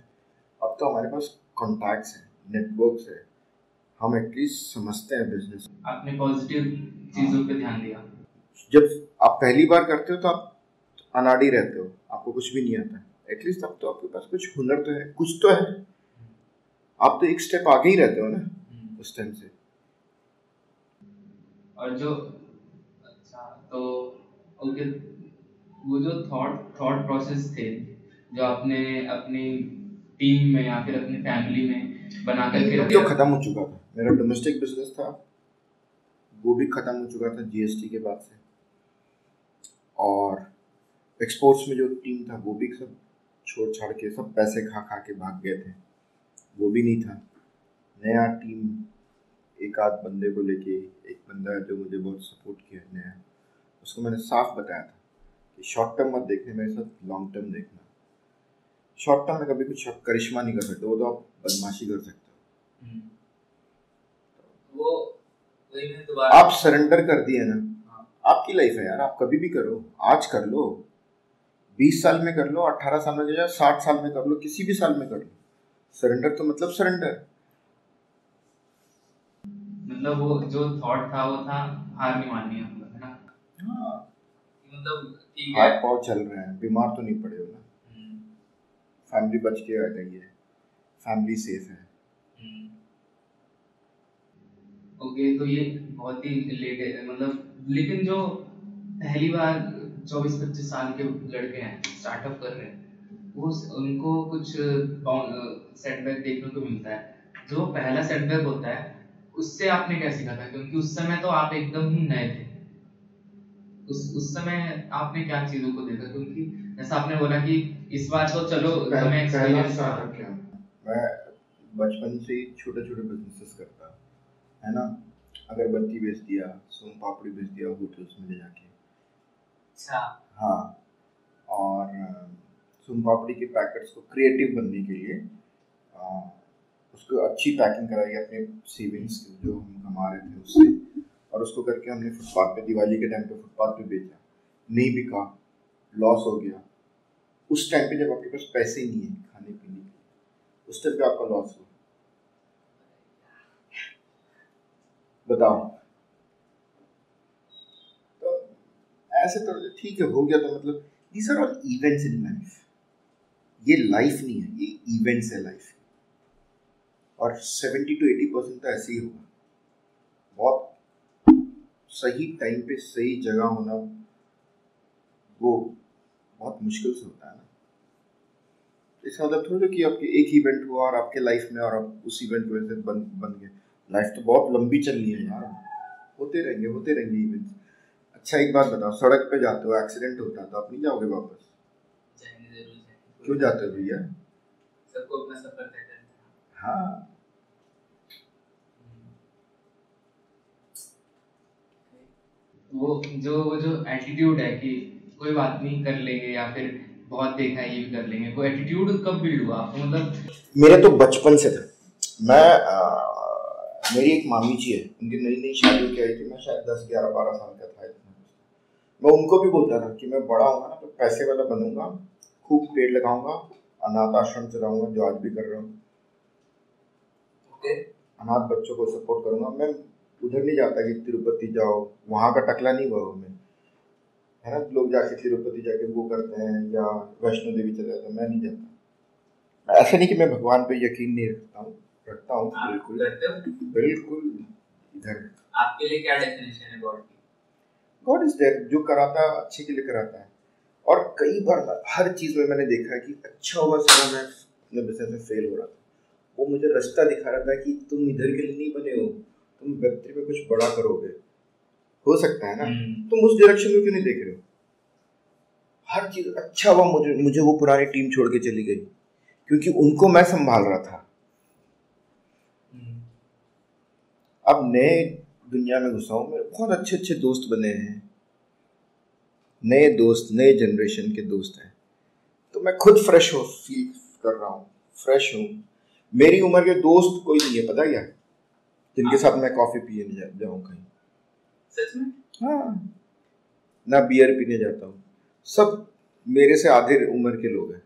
अब तो हमारे पास कॉन्टैक्ट्स हैं नेटवर्क्स है। हम एटलीस्ट समझते हैं बिज़नेस आपने पॉजिटिव चीज़ों पे ध्यान दिया। जब आप पहली बार करते हो तो आप अनाड़ी रहते हो आपको कुछ भी नहीं आता। एटलीस्ट अब तो आपके पास कुछ हुनर तो है कुछ तो है। आप तो एक स्टेप आगे ही रहते हो ना हम्म। उस टाइम से। और जो अच्छा तो ओके वो जो थॉट थॉट प्रोसेस थे जो आपने अपनी टीम में या फिर अपनी फैमिली में बना करके जो खत्म हो चुका था। मेरा डोमेस्टिक बिज़नेस था वो भी ख़त्म हो चुका था जीएसटी के बाद से। और एक्सपोर्ट्स में जो टीम था, वो भी सब छोड़ छाड़ के, सब पैसे खा खा के भाग गए थे। वो भी नहीं था। नया टीम एक आध बंदे को लेके, एक बंदा जो मुझे बहुत सपोर्ट किया नया। उसको मैंने साफ़ बताया था कि शॉर्ट टर्म मत देखने, मेरे साथ लॉन्ग टर्म देखना। शॉर्ट टर्म में कभी कुछ करिश्मा नहीं कर सकते, वो तो आप बदमाशी कर सकते हो। हम्म। वो आप सरेंडर कर दिए ना। हाँ। आपकी लाइफ है यार आप कभी भी करो आज कर लो बीस साल में कर लो अट्ठारह साल में लो साठ साल में कर लो किसी भी साल में कर लो। सरेंडर तो मतलब सरेंडर मतलब वो जो थॉट था वो था हार नहीं माननी है ना? हाँ। मतलब ठीक है। हाथ पाँव चल रहे हैं बीमार तो नहीं पड़े हो ना। हम्म, फैमिली बच के आ है फैमिली सेफ़ है। हम्म। ओके तो ये बहुत ही लेट है मतलब लेकिन जो पहली बार चौबीस पच्चीस साल के लड़के हैं स्टार्टअप कर रहे हैं वो उनको कुछ सेटबैक देखने को मिलता है। जो पहला सेटबैक होता है उससे आपने क्या सीखा था? क्योंकि उस समय तो आप एकदम ही नए थे। उस उस समय आपने क्या चीज़ों को देखा? क्योंकि जैसा आपने बोला कि इस बार तो चलो हमें एक्सपीरियंस मैं बचपन से ही छोटे छोटे बिजनेसेस करता। है ना? अगरबत्ती बेच दिया सोन पापड़ी बेच दिया होटल्स में ले जाके। अच्छा। हाँ। और सोन पापड़ी के पैकेट्स को क्रिएटिव बनने के लिए आ, उसको अच्छी पैकिंग कराई अपने सेविंग्स जो हम कमा रहे थे उससे। और उसको करके हमने फुटपाथ पे दिवाली के टाइम पे फुटपाथ पे बेचा। नहीं बिका लॉस हो गया। उस टाइम पे जब आपके पास पैसे ही नहीं है खाने पीने के उस टाइम पे आपका लॉस हुआ। बताओ तो ऐसे तो ठीक है, हो गया तो मतलब these are all events in life ये लाइफ नहीं है, ये इवेंट्स है लाइफ और सेवेंटी टू एटी परसेंट तो ऐसे ही होगा। बहुत सही टाइम पे सही जगह होना वो बहुत मुश्किल से होता है ना। इसका मतलब थोड़ा कि आपके एक इवेंट हुआ और आपके लाइफ में और आप उस इवेंट की वजह से बन बन गए। लाइफ तो बहुत लंबी चलनी है यार। होते रहेंगे होते रहेंगे इवेंट्स अच्छा एक बात बताओ सड़क पे जाते हो एक्सीडेंट होता है तो आप नहीं जाओगे वापस? जाएँगे ज़रूर क्यों जाते हो भैया? सबको अपना सफ़र तय करना हाँ। वो जो वो जो एटीट्यूड है कि कोई बात नहीं कर लेंगे या फिर बहुत देखा है ये भी कर लेंगे वो एटीट्यूड कब बिल्ड हुआ? आपको मतलब मेरे तो बचपन से था। मैं आ, मेरी एक मामी जी है उनकी नई नई शादी की आई थी मैं शायद दस ग्यारह बारह साल का था इतना मैं उनको भी बोलता था कि मैं बड़ा होऊँगा ना तो पैसे वाला बनूँगा खूब पेड़ लगाऊँगा अनाथ आश्रम चलाऊँगा जो आज भी कर रहा हूँ। ओके अनाथ बच्चों को सपोर्ट करूँगा। मैं उधर नहीं जाता कि तिरुपति जाओ वहाँ का टकला नहीं हुआ मैं है ना लोग जाके तिरुपति जाके वो करते हैं या वैष्णो देवी चले जाते हैं मैं नहीं जाता। ऐसा नहीं कि मैं भगवान पे यकीन नहीं रखता हूँ। रखता हूँ बिल्कुल करते हो बिल्कुल इधर। आपके लिए क्या डेफिनेशन है गॉड की? गॉड इज़ देयर जो कराता है अच्छे के लिए कराता है। और कई बार हर चीज़ में मैंने देखा है कि अच्छा हुआ समय मैं अपने बिज़नेस में फेल हो रहा था। वो मुझे रास्ता दिखा रहा था कि तुम इधर के लिए नहीं बने हो तुम वेब में कुछ बड़ा करोगे। हो सकता है ना? हम्म, तुम उस डायरेक्शन में क्यों नहीं देख रहे हो? हर चीज़ अच्छा हुआ मुझे मुझे वो पुरानी टीम छोड़ के चली गई क्योंकि उनको मैं संभाल रहा था। अब नए दुनिया में घुसा हूँ मेरे बहुत अच्छे अच्छे दोस्त बने हैं। नए दोस्त नए जनरेशन के दोस्त हैं। तो मैं खुद फ्रेश हो फील कर रहा हूँ फ्रेश हूँ। मेरी उम्र के दोस्त कोई नहीं है पता क्या? जिनके साथ मैं कॉफ़ी पिए नहीं जा, जाऊँ कहीं। सच में? हाँ। ना बियर पीने जाता हूँ। सब मेरे से आधे उम्र के लोग हैं।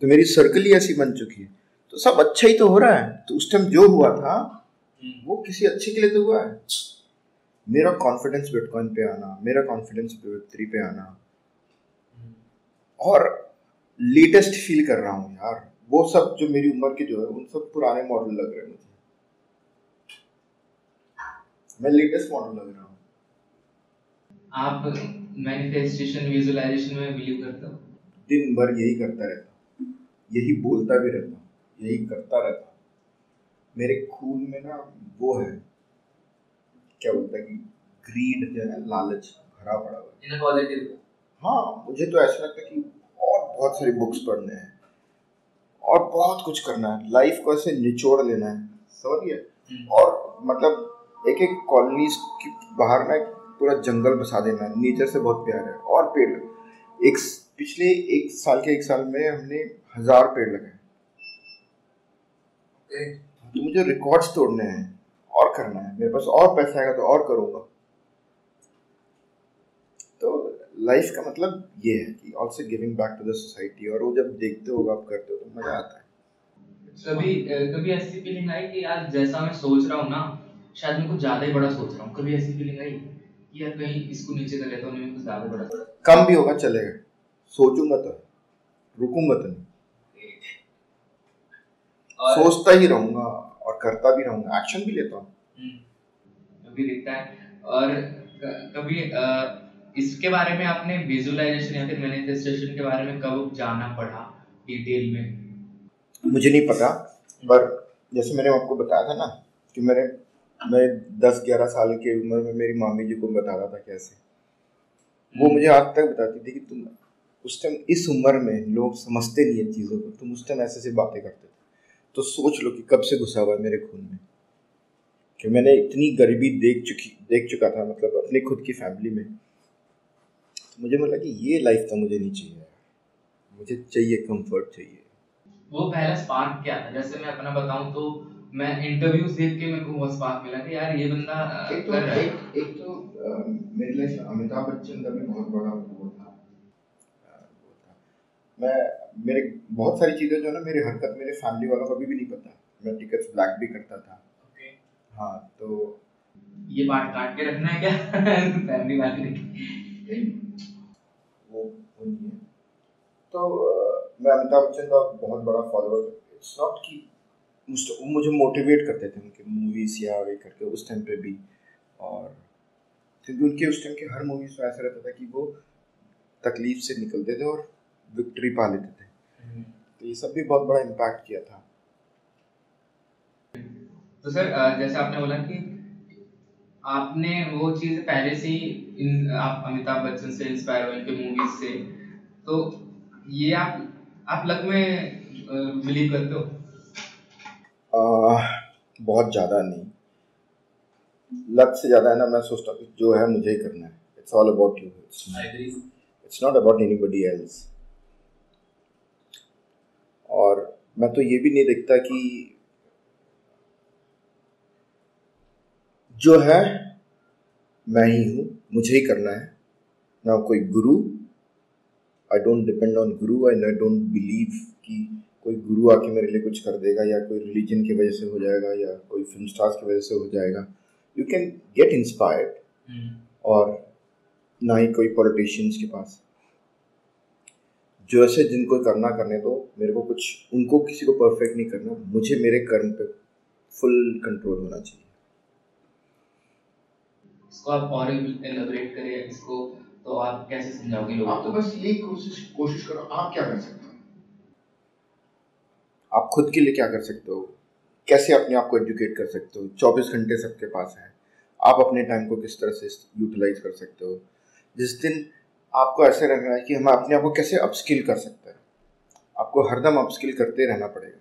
तो मेरी सर्कल ही ऐसी बन चुकी है। तो सब अच्छा ही तो हो रहा है। तो उस टाइम जो हुआ था हम्म, वो किसी अच्छे के लिए तो हुआ है। मेरा कॉन्फिडेंस बिटकॉइन पे आना मेरा कॉन्फिडेंस थ्री पे आना। हम्म, और लेटेस्ट फील कर रहा हूँ यार। वो सब जो मेरी उम्र के जो है उन सब पुराने मॉडल लग रहे हैं मुझे। मैं लेटेस्ट मॉडल लग रहा हूँ। आप मैनिफेस्टेशन विजुअलाइजेशन में बिलीव करते हो? दिन भर यही करता रहता हूँ। यही बोलता भी रहता हूँ। यही करता रहता। मेरे खून में ना वो है क्या बोलता है कि ग्रीड जो है लालच भरा पड़ा हुआ है। इन पॉजिटिव हाँ मुझे तो ऐसा लगता है कि और बहुत सारी बुक्स पढ़ने हैं और बहुत कुछ करना है। लाइफ को ऐसे निचोड़ लेना है समझ गए और मतलब एक एक कॉलोनीज के बाहर ना पूरा जंगल बसा देना है। नेचर से बहुत प्यार है और पेड़ एक पिछले एक साल के एक साल में हमने हज़ार पेड़ लगाए। तो मुझे रिकॉर्ड्स तोड़ने हैं और करना है। मेरे पास और पैसा आएगा तो और करूँगा। तो लाइफ का मतलब ये है कि also giving back to the society और वो जब देखते हो आप करते हो तो मज़ा आता है। कभी कभी ऐसी फीलिंग आई कि यार जैसा मैं सोच रहा हूँ ना शायद मैं कुछ ज़्यादा ही बड़ा सोच रहा हूँ। कभी ऐसी फीलिंग आई कि यार कहीं इसको नीचे कर लेता हूँ मैं कुछ ज़्यादा बड़ा कम भी होगा चलेगा। सोचूँगा तो रुकूँगा तो नहीं। सोचता ही रहूँगा और करता भी रहूँगा एक्शन भी लेता हूँ। हम्म, अभी दिखता है। और कभी इसके बारे में आपने विजुअलाइजेशन या फिर मैनिफेस्टेशन के बारे में कब जाना पड़ा डिटेल में? मुझे नहीं पता पर जैसे मैंने आपको बताया था ना कि मेरे मैं दस ग्यारह साल की उम्र में मेरी मामी जी को बताता था कैसे। वो हम्म। मुझे आज तक बताती थी कि तुम उस टाइम इस उम्र में लोग समझते नहीं है चीज़ों को तुम उस टाइम ऐसे ऐसे बातें करते थे। तो सोच लो कि कब से घुसा हुआ है मेरे खून में। कि मैंने इतनी गरीबी देख चुकी देख चुका था मतलब अपनी खुद की फैमिली में। तो मुझे मतलब कि ये लाइफ तो मुझे नहीं चाहिए। मुझे चाहिए कंफर्ट चाहिए। वो पहला स्पार्क क्या था? जैसे मैं अपना बताऊँ तो मैं इंटरव्यूज़ देख के मेरे को बहुत स्पार्क मिला कि यार ये बंदा एक तो कर रहा एक, एक तो मेरे लिए अमिताभ बच्चन का भी बहुत बड़ा वो था। मैं मेरे बहुत सारी चीज़ें जो है ना मेरी हरकत मेरे फैमिली वालों को अभी भी नहीं पता। मैं टिकट्स ब्लैक भी करता था। Okay. हाँ तो ये बात काट के रखना है क्या? [laughs] फैमिली वाले वो वो नहीं है। तो मैं अमिताभ बच्चन का बहुत बड़ा फॉलोअर इट्स नॉट कि वो मुझे मोटिवेट करते थे उनके मूवीज़ या वे करके उस टाइम पे भी। और क्योंकि उनके उस टाइम के हर मूवीज़ में ऐसा रहता था कि वो तकलीफ़ से निकलते थे और विक्ट्री पा लेते थे। तो ये सब भी बहुत बड़ा इम्पैक्ट किया था। तो सर जैसे आपने बोला कि आपने वो चीज़ पहले से ही इन आप अमिताभ बच्चन से इंस्पायर हुए इनके मूवीज़ से। तो ये आप आप लग में बिलीव करते हो? आ, बहुत ज़्यादा नहीं। लक से ज़्यादा है ना मैं सोचता हूँ जो है मुझे ही करना है। It's all about you it's not about anybody else और मैं तो ये भी नहीं देखता कि जो है मैं ही हूँ मुझे ही करना है। ना कोई गुरु। I don't depend on Guru I don't believe कि कोई गुरु आके मेरे लिए कुछ कर देगा या कोई रिलीजन की वजह से हो जाएगा या कोई फ़िल्म स्टार्स की वजह से हो जाएगा। यू कैन गेट इंस्पायर्ड और ना ही कोई पॉलिटिशियंस के पास। जो ऐसे जिनको करना करने दो मेरे को कुछ उनको किसी को परफेक्ट नहीं करना मुझे मेरे कर्म पे फुल कंट्रोल होना चाहिए। इसको आप और एलाबोरेट करिए इसको तो आप कैसे समझाओगे लोगों को तो बस यही कोशिश कोशिश करो आप क्या कर सकते हो? आप खुद के लिए क्या कर सकते हो? कैसे अपने आप को एजुकेट कर सकते हो? चौबीस घंटे सबके पास है। आप अपने टाइम को किस तरह से यूटिलाइज कर सकते हो? जिस दिन आपको ऐसे रहना है कि हम अपने आप को कैसे अपस्किल कर सकते हैं? आपको हरदम अपस्किल करते रहना पड़ेगा।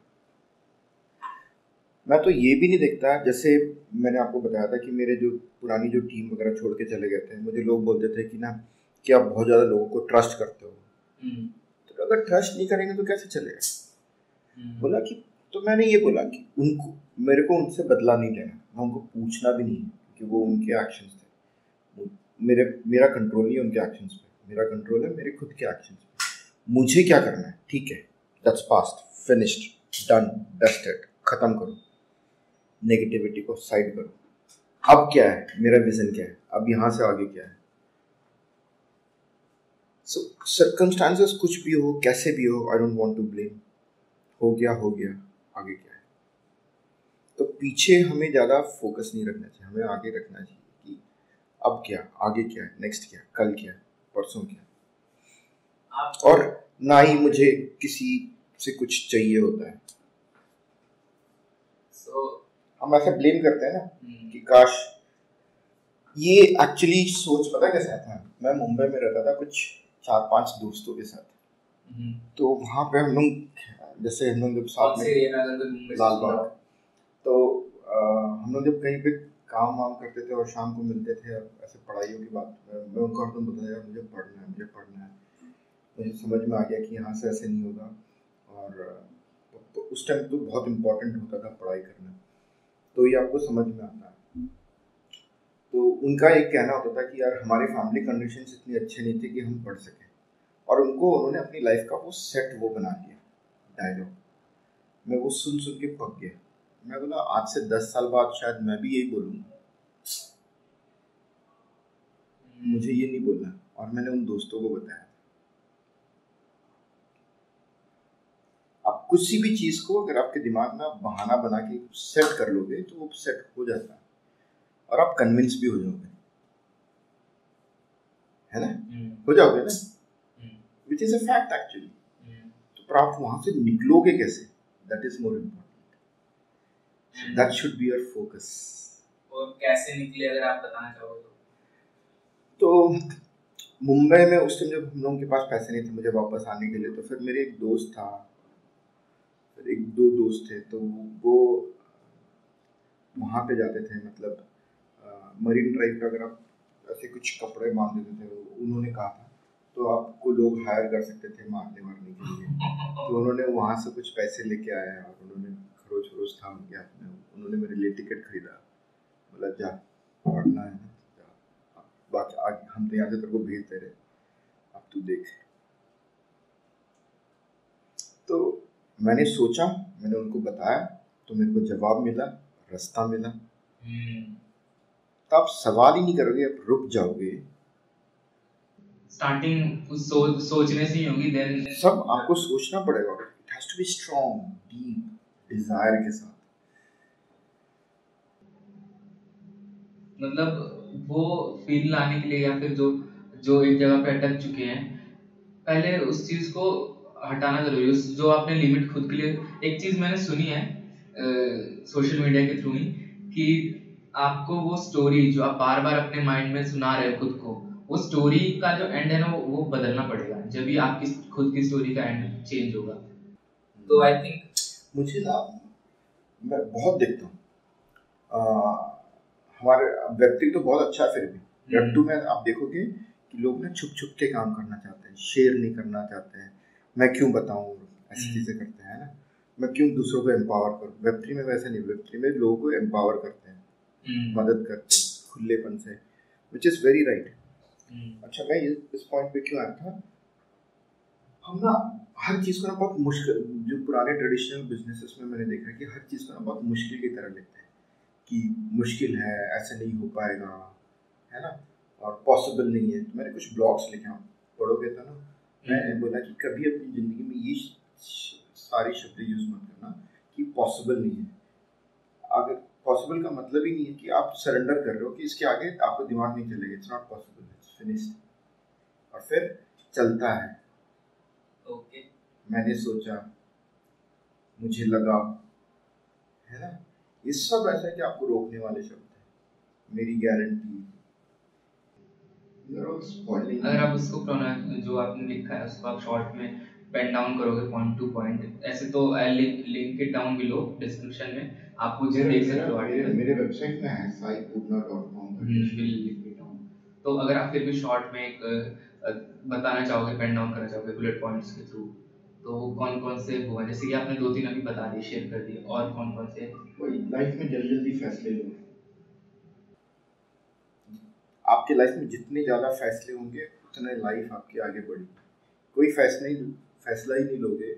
मैं तो ये भी नहीं देखता जैसे मैंने आपको बताया था कि मेरे जो पुरानी जो टीम वगैरह छोड़ के चले गए थे मुझे लोग बोलते थे कि ना कि आप बहुत ज़्यादा लोगों को ट्रस्ट करते हो। हम्म। तो अगर ट्रस्ट नहीं करेंगे तो कैसे चलेगा? हम्म। बोला कि तो मैंने ये बोला कि उनको मेरे को उनसे बदला नहीं लेना। मैं उनको पूछना भी नहीं कि वो उनके एक्शंस थे। मेरे मेरा कंट्रोल नहीं है उनके एक्शंस पे। मेरा कंट्रोल है मेरे खुद के एक्शन मुझे क्या करना है? ठीक है that's past finished done dusted खत्म करो। नेगेटिविटी को साइड करो। अब क्या है? मेरा विजन क्या है? अब यहाँ से आगे क्या है? सो so, सर्कमस्टांसेस कुछ भी हो कैसे भी हो I don't want to blame हो गया हो गया आगे क्या है? तो पीछे हमें ज़्यादा फोकस नहीं रखना चाहिए हमें आगे रखना चाहिए कि अब क्या आगे क्या है नेक्स्ट क्या कल क्या है। परसों किया और ना ही मुझे किसी से कुछ चाहिए होता है। So, हम ऐसे ब्लेम करते हैं ना hmm. कि काश ये एक्चुअली सोच पता कैसे आता मैं मुंबई में रहता था कुछ चार पाँच दोस्तों के साथ। hmm. तो वहाँ पे हम लोग जैसे हम लोग जब साथ में लाल बाग। तो आ, हम लोग जब कहीं पे काम वाम करते थे और शाम को मिलते थे ऐसे पढ़ाइयों की बात, मैं उनको हरदम बताया, मुझे पढ़ना है, मुझे पढ़ना है। मुझे समझ में आ गया कि यहाँ से ऐसे नहीं होगा। और तो उस टाइम तो बहुत इम्पोर्टेंट होता था पढ़ाई करना। तो ये आपको समझ में आता है। तो उनका एक कहना होता था कि यार, हमारी फैमिली कंडीशन इतनी अच्छे नहीं थे कि हम पढ़ सकें। और उनको, उन्होंने अपनी लाइफ का वो सेट वो बना दिया डायलॉग मैं वो सुन सुन के पक गया। मैं बोला आज से दस साल बाद शायद मैं भी यही बोलूँगा। मुझे ये नहीं बोलना। और मैंने उन दोस्तों को बताया आप किसी भी चीज़ को अगर आपके दिमाग में आप बहाना बना के सेट कर लोगे तो वो सेट हो जाता है। और आप कन्विंस भी हो जाओगे। है ना? हम्म। हो जाओगे ना? Which is a fact actually तो आप वहाँ से निकलोगे कैसे? That is more important that should be your focus और कैसे निकले अगर आप बताना चाहोगे तो? मुंबई में उस टाइम जब हम लोगों के पास पैसे नहीं थे मुझे वापस आने के लिए तो फिर मेरे एक दोस्त था। फिर एक दो दोस्त थे तो वो वहाँ पे जाते थे मतलब मरीन ड्राइव का अगर आप ऐसे कुछ कपड़े बाँध देते थे उन्होंने कहा था तो आपको लोग हायर कर सकते थे मारने मारने के लिए। तो उन्होंने वहाँ से कुछ पैसे लेके आए और उन्होंने खरोच खरोच था उनके हाथ में उन्होंने मेरे लिए टिकट खरीदा। बोला जा पढ़ना है ना जा। बाकी आगे हम तो यहाँ से तेरे को भेजते रहे। अब तू देख। तो मैंने सोचा मैंने उनको बताया तो मेरे को जवाब मिला रास्ता मिला। हम्म। तो आप सवाल ही नहीं करोगे आप रुक जाओगे। स्टार्टिंग उस सो, सोचने से ही होगी देन सब आपको सोचना पड़ेगा। It has to be strong deep desire के साथ। मतलब वो फील लाने के लिए या फिर जो जो एक जगह पे अटक चुके हैं पहले उस चीज़ को हटाना ज़रूरी है। जो आपने लिमिट खुद के लिए एक चीज़ मैंने सुनी है सोशल मीडिया के थ्रू ही कि आपको वो स्टोरी जो आप बार बार अपने माइंड में सुना रहे हो खुद को वो स्टोरी का जो एंड है ना वो, वो बदलना पड़ेगा जब भी आपकी खुद की स्टोरी का एंड चेंज होगा। तो आई थिंक मुझे ना मैं बहुत देखता हूँ। हमारे व्यक्ति तो बहुत अच्छा है फिर भी। वेब टू में आप देखोगे कि लोग ना छुप छुप के काम करना चाहते हैं शेयर नहीं करना चाहते हैं। मैं क्यों बताऊँ ऐसी हम्म। चीज़ें करते हैं ना? मैं क्यों दूसरों को एम्पावर करूँ? वेब थ्री में वैसे नहीं वेब थ्री में लोगों को एम्पावर करते हैं। हम्म। मदद करते हैं खुलेपन से विच इज़ वेरी राइट अच्छा मैं इस पॉइंट पे क्यों आया था? हम ना हर चीज़ को ना बहुत मुश्किल जो पुराने ट्रेडिशनल बिजनेसेस में मैंने देखा है कि हर चीज़ को ना बहुत मुश्किल की तरह लेते हैं कि मुश्किल है ऐसे नहीं हो पाएगा है ना? और पॉसिबल नहीं है। तो मैंने कुछ ब्लॉग्स लिखे आप पढ़ोगे तो ना मैंने बोला कि कभी अपनी ज़िंदगी में ये सारे शब्द यूज़ मत करना कि पॉसिबल नहीं है। अगर पॉसिबल का मतलब ही नहीं है कि आप सरेंडर कर रहे हो कि इसके आगे आपको दिमाग नहीं चलेगा। It's not possible it's finished और फिर चलता है. मैंने सोचा मुझे लगा है ना? ये सब ऐसा है कि आपको रोकने वाले शब्द हैं। मेरी गारंटी अगर आप उसको जो आपने लिखा है उसको आप शॉर्ट में पेन डाउन करोगे पॉइंट टू पॉइंट ऐसे तो link it down below description में। आप मुझे देख सकते हो। मेरे मेरे वेबसाइट में है साईपूर्णा.com विल लिंक इट डाउन तो अगर आप फिर भी शॉर्ट में एक बताना चाहोगे पेन डाउन करना चाहोगे बुलेट पॉइंट्स के थ्रू तो कौन कौन से हुआ? जैसे कि आपने दो तीन अभी बता दिए शेयर कर दिए और कौन कौन से लाइफ में जल्दी जल्दी फैसले लो। आपके लाइफ में जितने ज़्यादा फैसले होंगे उतने लाइफ आपकी आगे बढ़ेगी। कोई फैसला ही फैसला ही नहीं लोगे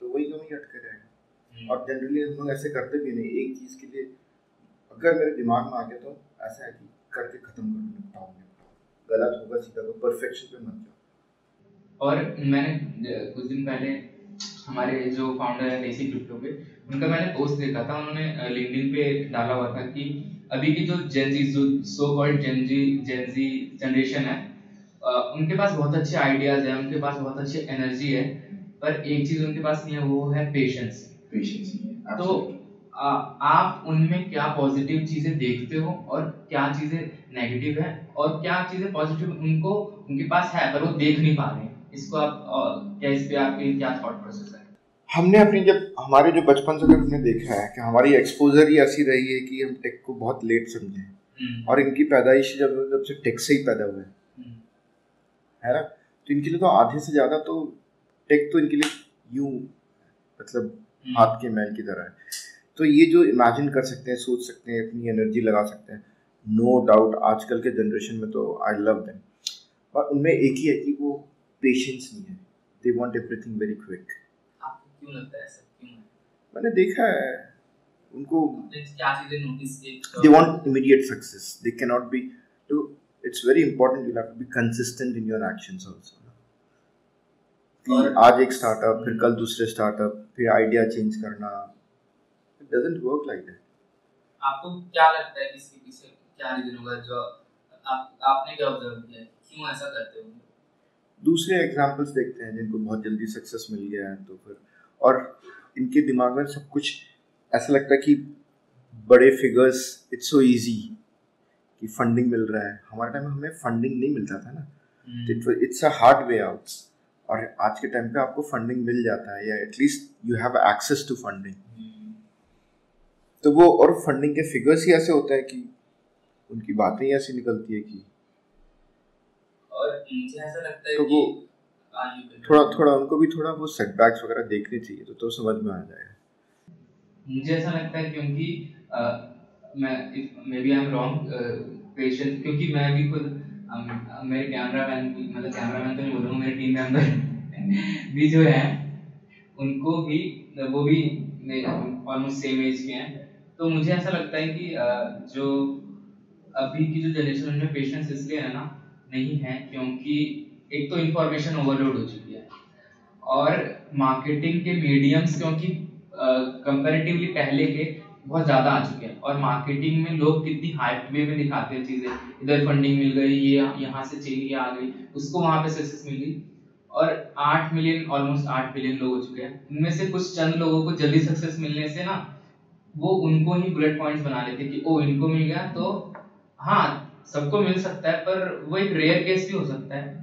तो वही कमी अटके रहेगा? हम्म। और जनरली हम लोग ऐसे करते भी नहीं। एक चीज़ के लिए अगर मेरे दिमाग में आ गया तो ऐसा है कि करके ख़त्म कर निपटाओ निपटाओ गलत होगा सीधा तो परफेक्शन पे मत जाओ। और मैंने कुछ दिन पहले हमारे जो फाउंडर है देसी क्रिप्टो के उनका मैंने पोस्ट देखा था उन्होंने लिंक्डइन पे डाला हुआ था कि अभी की जो जेनजी जो so called Gen Z Gen Z generation है उनके पास बहुत अच्छे आइडियाज़ है उनके पास बहुत अच्छी एनर्जी है पर एक चीज़ उनके पास नहीं है वो है पेशेंस पेशेंस तो आ, आप उनमें क्या पॉजिटिव चीज़ें देखते हो और क्या चीज़ें नेगेटिव है और क्या चीज़ें पॉजिटिव उनको उनके पास है पर वो देख नहीं पा रहे हैं? इसको आप क्या इस पे आपके क्या थॉट प्रोसेस है? हमने अपनी जब हमारे जो बचपन से जब हमने देखा है कि हमारी एक्सपोजर ही ऐसी रही है कि हम टेक को बहुत लेट समझे हम्म, और इनकी पैदाइश जब जब से टेक से ही पैदा हुए। हम्म, है ना? तो इनके लिए तो आधे से ज़्यादा तो टेक तो इनके लिए यूँ मतलब हम्म, हाथ के मैल की तरह है। तो ये जो इमेजिन कर सकते हैं सोच सकते हैं अपनी एनर्जी लगा सकते हैं नो डाउट आजकल के जनरेशन में तो आई लव देम पर उनमें एक ही है कि वो पेशेंस नहीं है. They want everything very quick आपको क्यों लगता है ऐसा? क्यों है? मैंने देखा है. उनको क्या चीज़ें नोटिस की? They want immediate success. They cannot be to it's very important you'll have to be consistent in your actions also. कि आज एक स्टार्टअप फिर कल दूसरे स्टार्टअप फिर आइडिया चेंज करना. It doesn't work like that आपको क्या लगता है कि इसके पीछे क्या रीजन होगा जो आप आपने क्या ऑब्ज़र्व किया? है? क्यों ऐसा करते हो? दूसरे एग्जाम्पल्स देखते हैं जिनको बहुत जल्दी सक्सेस मिल गया है तो फिर और इनके दिमाग में सब कुछ ऐसा लगता है कि बड़े फिगर्स इट्स सो इजी कि फंडिंग मिल रहा है। हमारे टाइम में हमें फंडिंग नहीं मिलता था ना। It's a hard way out और आज के टाइम पे आपको फंडिंग मिल जाता है या at least you have access to funding तो वो और फंडिंग के फिगर्स ही ऐसे होते हैं कि उनकी बातें ही ऐसी निकलती है कि और मुझे ऐसा लगता है तो कि वो थोड़ा थोड़ा उनको भी थोड़ा वो सेटबैक्स वगैरह देखनी चाहिए तो तो समझ में आ जाएगा मुझे ऐसा लगता है क्योंकि मैं maybe I am wrong patient क्योंकि मैं भी खुद मेरे कैमरा मैन मतलब कैमरा मैन तो नहीं बोलूँगा मेरे टीम मेंबर [laughs] भी जो है उनको भी वो भी ऑलमोस्ट सेम एज के हैं। तो मुझे ऐसा लगता है कि जो अभी की जो जनरेशन उनमें पेशेंस इसलिए है ना नहीं है क्योंकि एक तो इंफॉर्मेशन ओवरलोड हो चुकी है। और मार्केटिंग के मीडियम्स क्योंकि कंपैरेटिवली पहले के बहुत ज़्यादा आ चुके हैं। और मार्केटिंग में लोग कितनी हाइप वे में दिखाते हैं चीज़ें। इधर फंडिंग मिल गई, ये यहाँ से चेन आ गई, उसको वहाँ पे सक्सेस मिल। गई और आठ मिलियन ऑलमोस्ट आठ बिलियन लोग हो चुके हैं। उनमें से कुछ चंद लोगों को जल्दी सक्सेस मिलने से ना, वो उनको ही बुलेट पॉइंट्स बना लेते कि, ओ, इनको मिल गया तो हाँ सबको मिल सकता है पर वो एक रेयर केस भी हो सकता है।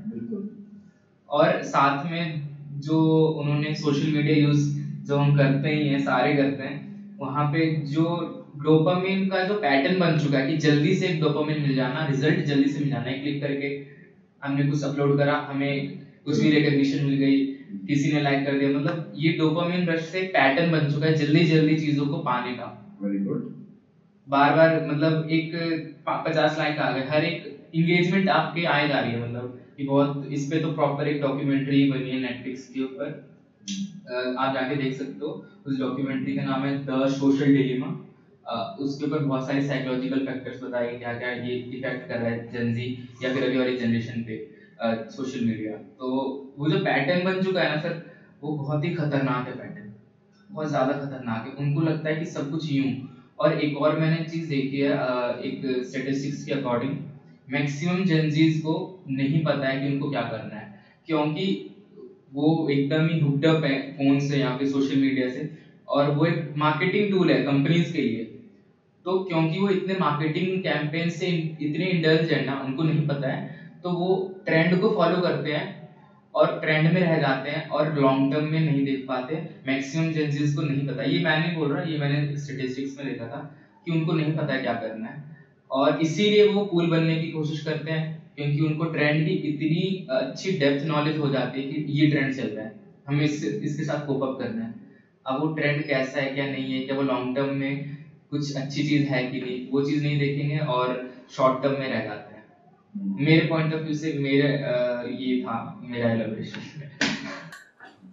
और साथ में जो उन्होंने सोशल मीडिया यूज़ जो हम करते ही हैं सारे करते हैं वहाँ पे जो डोपामिन का जो पैटर्न बन चुका है कि जल्दी से एक डोपामिन मिल जाना रिज़ल्ट जल्दी से मिल जाना है क्लिक करके हमने कुछ अपलोड करा हमें कुछ भी रिकग्निशन मिल गई किसी ने लाइक कर दिया मतलब ये डोपामिन रश से पैटर्न बन चुका है जल्दी जल्दी चीज़ों को पाने का। वेरी गुड बार बार मतलब एक पचास लाइक आ गए। हर एक इंगेजमेंट आपके आए जा रही है मतलब कि बहुत इस पे तो प्रॉपर एक डॉक्यूमेंट्री बनी है नेटफ्लिक्स के ऊपर। आप जाके देख सकते हो। उस डॉक्यूमेंट्री का नाम है द सोशल डिलेमा उसके ऊपर बहुत सारे साइकोलॉजिकल फैक्टर्स बताए क्या क्या ये इफ़ेक्ट कर रहा है जनजी या फिर अभी वाली जनरेशन पे सोशल मीडिया तो वो जो पैटर्न बन चुका है ना सर, वो बहुत ही खतरनाक है पैटर्न बहुत ज़्यादा खतरनाक है। उनको लगता है कि सब कुछ यूँ। और एक और मैंने चीज़ देखी है एक स्टेटिस्टिक्स के अकॉर्डिंग मैक्सिमम जेंजीज को नहीं पता है कि उनको क्या करना है, क्योंकि वो एकदम ही हुक्ड अप है फ़ोन से या फिर सोशल मीडिया से, और वो एक मार्केटिंग टूल है कंपनीज़ के लिए। तो क्योंकि वो इतने मार्केटिंग कैंपेन से इतने इंडल्ज है ना उनको नहीं पता है तो वो ट्रेंड को फॉलो करते हैं और ट्रेंड में रह जाते हैं और लॉन्ग टर्म में नहीं देख पाते मैक्सिमम जेंजीज को नहीं पता। ये मैं नहीं बोल रहा, ये मैंने स्टेटिस्टिक्स में देखा था कि उनको नहीं पता क्या करना है। और इसीलिए वो कूल बनने की कोशिश करते हैं, क्योंकि उनको ट्रेंड की इतनी अच्छी डेप्थ नॉलेज हो जाती है कि ये ट्रेंड चल रहा है। हमें इससे इसके साथ कोप अप करना है। अब वो ट्रेंड कैसा है, क्या नहीं है, क्या वो लॉन्ग टर्म में कुछ अच्छी चीज़ है कि नहीं, वो चीज़ नहीं देखेंगे और शॉर्ट टर्म में रह जाते हैं। मेरे पॉइंट ऑफ़ व्यू से मेरे ये था मेरा एलोब्रेशन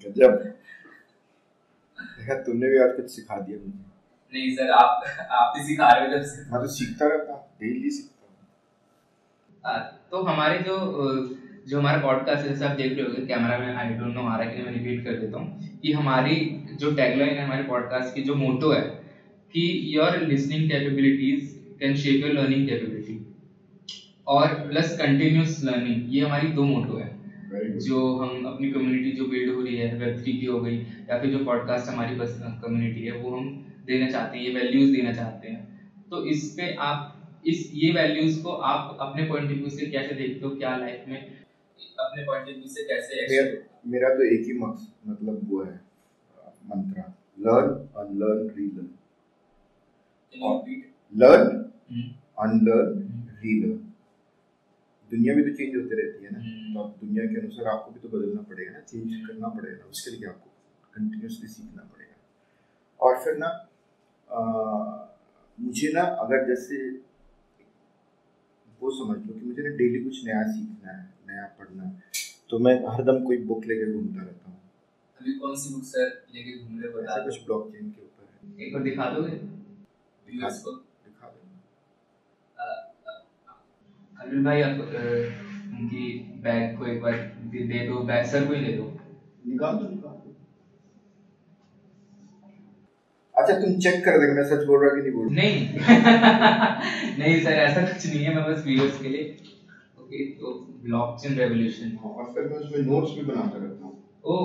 गजब देखा तुमने भी आज कुछ सिखा दिया मुझे। नहीं सर आप आप ही सिखा रहे हो जब से। मैं तो सीखता रहता डेली सीखता हूँ। तो हमारे जो जो हमारा पॉडकास्ट है आप देख रहे होंगे कैमरा में आई डोंट नो आ रहा है कि मैं रिपीट कर देता हूँ कि हमारी जो टैगलाइन है हमारे पॉडकास्ट की जो मोटो है कि your listening capabilities can shape your learning capability और प्लस कंटिन्यूस लर्निंग ये हमारी दो मोटो है। जो हम अपनी कम्युनिटी जो बिल्ड हो रही है वेब थ्री की हो गई या फिर जो पॉडकास्ट हमारी बस कम्युनिटी है वो हम देना चाहते हैं ये वैल्यूज़ देना चाहते हैं। तो इस पे आप इस ये वैल्यूज़ को आप अपने पॉइंट ऑफ़ व्यू से कैसे देखते हो क्या लाइफ में अपने पॉइंट ऑफ़ व्यू से कैसे मेरा मेरा तो एक ही मकसद मतलब वो है learn unlearn relearn learn unlearn relearn दुनिया भी तो चेंज होते रहती है ना। हम्म। तो अब दुनिया के अनुसार आपको भी तो बदलना पड़ेगा ना चेंज करना पड़ेगा उसके लिए आपको कंटिन्यूसली सीखना पड़ेगा। और फिर ना आ, मुझे ना अगर जैसे वो समझ लो कि मुझे ना डेली कुछ नया सीखना है नया पढ़ना है तो मैं हरदम कोई बुक लेकर घूमता रहता हूँ। अभी कौन सी बुक सर लेके घूम रहे हो बता कुछ ब्लॉकचेन के ऊपर है। एक बार दिखा दूँगा? अनिल भाई आप उनकी बैग को एक बार दे दे दो बैग सर को ही दे दो। निकाल दो निकाल दो। अच्छा तुम चेक कर देगा मैं सच बोल रहा कि नहीं बोल रहा नहीं। [laughs] नहीं सर ऐसा कुछ नहीं है मैं बस व्यूअर्स के लिए। ओके तो ब्लॉकचेन रेवोल्यूशन और फिर मैं उसमें नोट्स भी बनाता रहता हूँ। ओ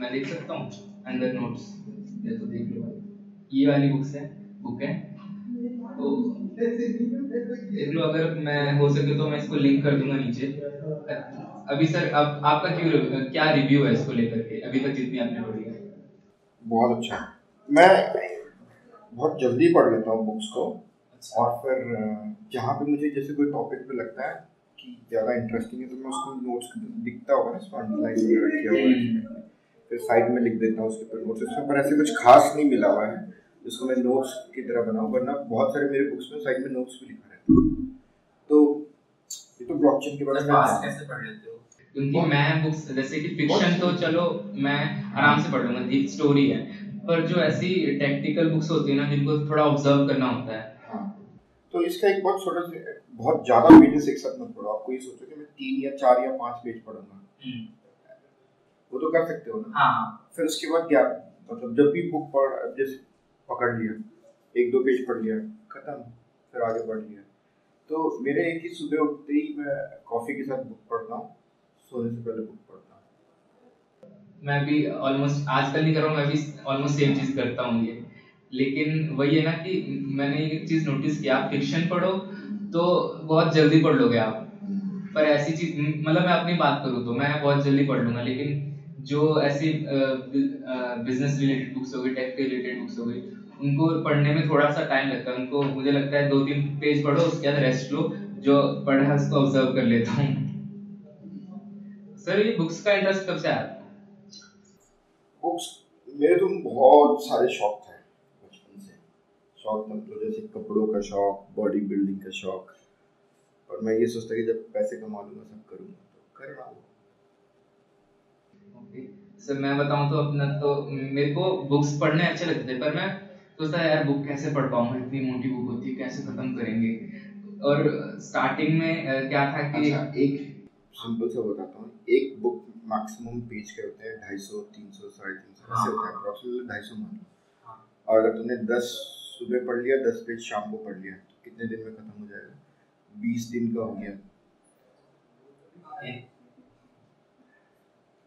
मैं देख सकता हूँ अंदर नोट्स ये तो देख लो भाई। ये वाली बुक्स है बुक है। तो देख लो अगर मैं हो सके तो मैं इसको लिंक कर दूँगा नीचे। अभी सर अब आपका क्यों क्या रिव्यू है इसको लेकर के? अभी तक जितनी आपने पढ़ी है। बहुत अच्छा। मैं बहुत जल्दी पढ़ लेता हूँ बुक्स को। और फिर जहाँ पे मुझे जैसे कोई टॉपिक पे लगता है कि ज़्यादा इंटरेस्टिंग है तो मैं उसको नोट्स दिखता होगा ना इसमें अंडरलाइन किया हुआ है फिर साइड में लिख देता हूँ उसके ऊपर नोट्स पर ऐसे कुछ खास नहीं मिला हुआ है। जिसको मैं नोट्स की तरह बनाऊँ वरना बहुत सारे मेरे बुक्स में साइड में नोट्स भी लिखा रहता है। तो ये तो ब्लॉकचेन के बारे में कैसे पढ़ लेते हो? क्योंकि मैं बुक्स जैसे कि फिक्शन तो चलो मैं आराम से पढ़ लूँगा एक स्टोरी है। पर जो ऐसी टेक्निकल बुक्स होती है ना जिनको थोड़ा ऑब्ज़र्व करना होता है। हाँ। तो इसका एक बहुत छोटा सा बहुत ज़्यादा पेजेस एक साथ मत पढ़ो। आपको ये सोचो कि मैं तीन या चार या पाँच पेज पढ़ूँगा। वो तो कर सकते हो ना? हाँ फिर उसके बाद क्या? मतलब जब भी बुक पढ़ जैसे पकड़ लिया। एक दो पेज पढ़ लिया, खत्म, फिर आगे पढ़ लिया। तो मेरे एक ही सुबह उठते ही मैं कॉफ़ी के साथ बुक पढ़ता हूँ, सोने से पहले बुक पढ़ता हूँ। मैं भी ऑलमोस्ट आजकल नहीं कर रहा हूँ, मैं भी ऑलमोस्ट सेम चीज़ करता हूँ ये। लेकिन वही है ना कि मैंने एक चीज़ नोटिस किया, आप फिक्शन पढ़ो तो बहुत जल्दी पढ़ लोगे आप। पर ऐसी चीज़ मतलब मैं अपनी बात करूँ तो मैं बहुत जल्दी पढ़ लूँगा, लेकिन जो ऐसी बिज़नेस रिलेटेड बुक्स हो गई टेक रिलेटेड बुक्स हो गई उनको पढ़ने में थोड़ा सा टाइम लगता है। उनको मुझे लगता है दो तीन पेज पढ़ो उसके बाद रेस्ट लो जो पढ़ा है उसको ऑब्ज़र्व कर लेता हूँ। सर ये बुक्स का इंटरेस्ट कब से आया बुक्स मेरे तो बहुत सारे शौक थे बचपन से। शौक मतलब जैसे कपड़ों का शौक बॉडी बिल्डिंग का शौक। और मैं ये सोचता कि जब पैसे कमा लूँगा सब करूँगा तो कर रहा हूँ सर मैं बताऊँ तो अपना तो मेरे को बुक्स पढ़ने अच्छे लगते थे पर मैं सोचता यार बुक कैसे पढ़ पाऊँगा इतनी मोटी बुक होती है कैसे खत्म करेंगे? और स्टार्टिंग में क्या था कि अच्छा एक सिंपल सा बताता हूँ। एक बुक मैक्सिमम पेज के होते हैं ढाई सौ तीन सौ साढ़े तीन सौ ऐसे हाँ। होते हैं अप्रोक्सीमेटली ढाई सौ मान लो। हाँ। और अगर तुमने दस सुबह पढ़ लिया दस पेज शाम को पढ़ लिया तो कितने दिन में खत्म हो जाएगा? बीस दिन का हो गया।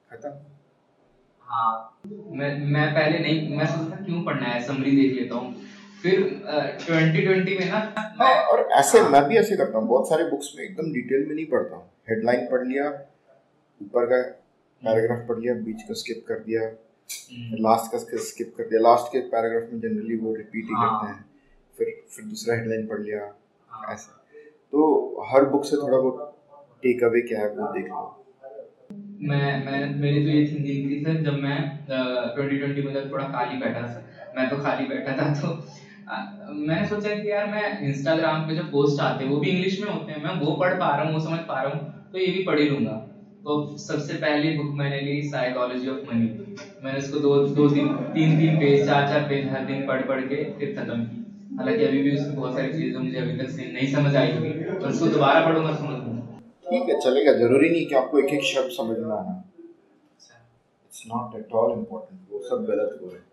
खत्म। हाँ मैं मैं पहले नहीं मैं सोचता क्यों पढ़ना है समरी देख लेता हूँ। फिर ट्वेंटी ट्वेंटी में ना हाँ और ऐसे मैं भी ऐसे करता हूँ बहुत सारे बुक्स में एकदम डिटेल में नहीं पढ़ता हूँ। हेडलाइन पढ़ लिया ऊपर का पैराग्राफ पढ़ लिया बीच का स्किप कर दिया हम्म, लास्ट का स्किप कर दिया। लास्ट के पैराग्राफ में जनरली वो रिपीट ही हाँ। करते हैं। फिर फिर दूसरा हेडलाइन पढ़ लिया हाँ। ऐसे। तो हर बुक से थोड़ा बहुत टेक अवे क्या है वो देख लो। मैं मैं मेरी तो ये थिंकिंग थी सर जब मैं ट्वेंटी ट्वेंटी में थोड़ा खाली बैठा था मैं तो खाली बैठा था तो अ, मैंने सोचा कि यार मैं इंस्टाग्राम पे जो पोस्ट आते हैं वो भी इंग्लिश में होते हैं मैं वो पढ़ पा रहा हूँ वो समझ पा रहा हूँ तो ये भी पढ़ ही लूँगा। तो सबसे पहली बुक मैंने ली साइकोलॉजी ऑफ़ मनी मैंने उसको दो दो तीन तीन तीन पेज चार चार पेज हर दिन पढ़ पढ़ के फिर खत्म की। हालाँकि अभी भी उसमें बहुत सारी चीज़ें मुझे अभी तक नहीं समझ आई होगी और उसको दोबारा पढ़ूँगा समझ ठीक है चलेगा ज़रूरी नहीं कि आपको एक एक शब्द समझना आना। It's not at all important वो सब गलत हो रहे हैं।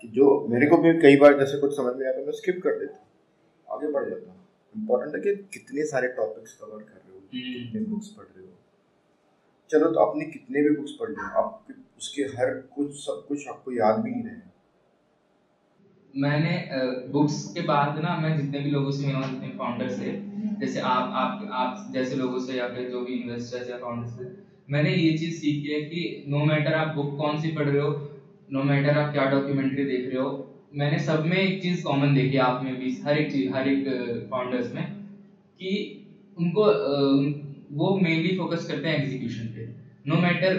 कि जो मेरे को भी कई बार जैसे कुछ समझ में आता है मैं स्किप कर देता हूँ। आगे बढ़ जाता हूँ। इम्पोर्टेंट है कि कितने सारे टॉपिक्स कवर कर रहे हो हम्म। कितने बुक्स पढ़ रहे हो। चलो तो आपने कितने भी बुक्स पढ़ लिए आप उसके हर कुछ सब कुछ आपको याद भी नहीं रहे मैंने बुक्स के बाद ना मैं जितने भी लोगों से मिला हूँ, जितने फाउंडर से जैसे आप आप आप जैसे लोगों से या फिर जो भी इन्वेस्टर्स या फाउंडर्स से मैंने ये चीज़ सीखी है कि नो मैटर आप बुक कौन सी पढ़ रहे हो नो मैटर आप क्या डॉक्यूमेंट्री देख रहे हो मैंने सब में एक चीज़ कॉमन देखी आप में भी हर एक चीज़ हर एक फाउंडर्स में कि उनको वो मेनली फोकस करते हैं एग्जीक्यूशन पे। नो मैटर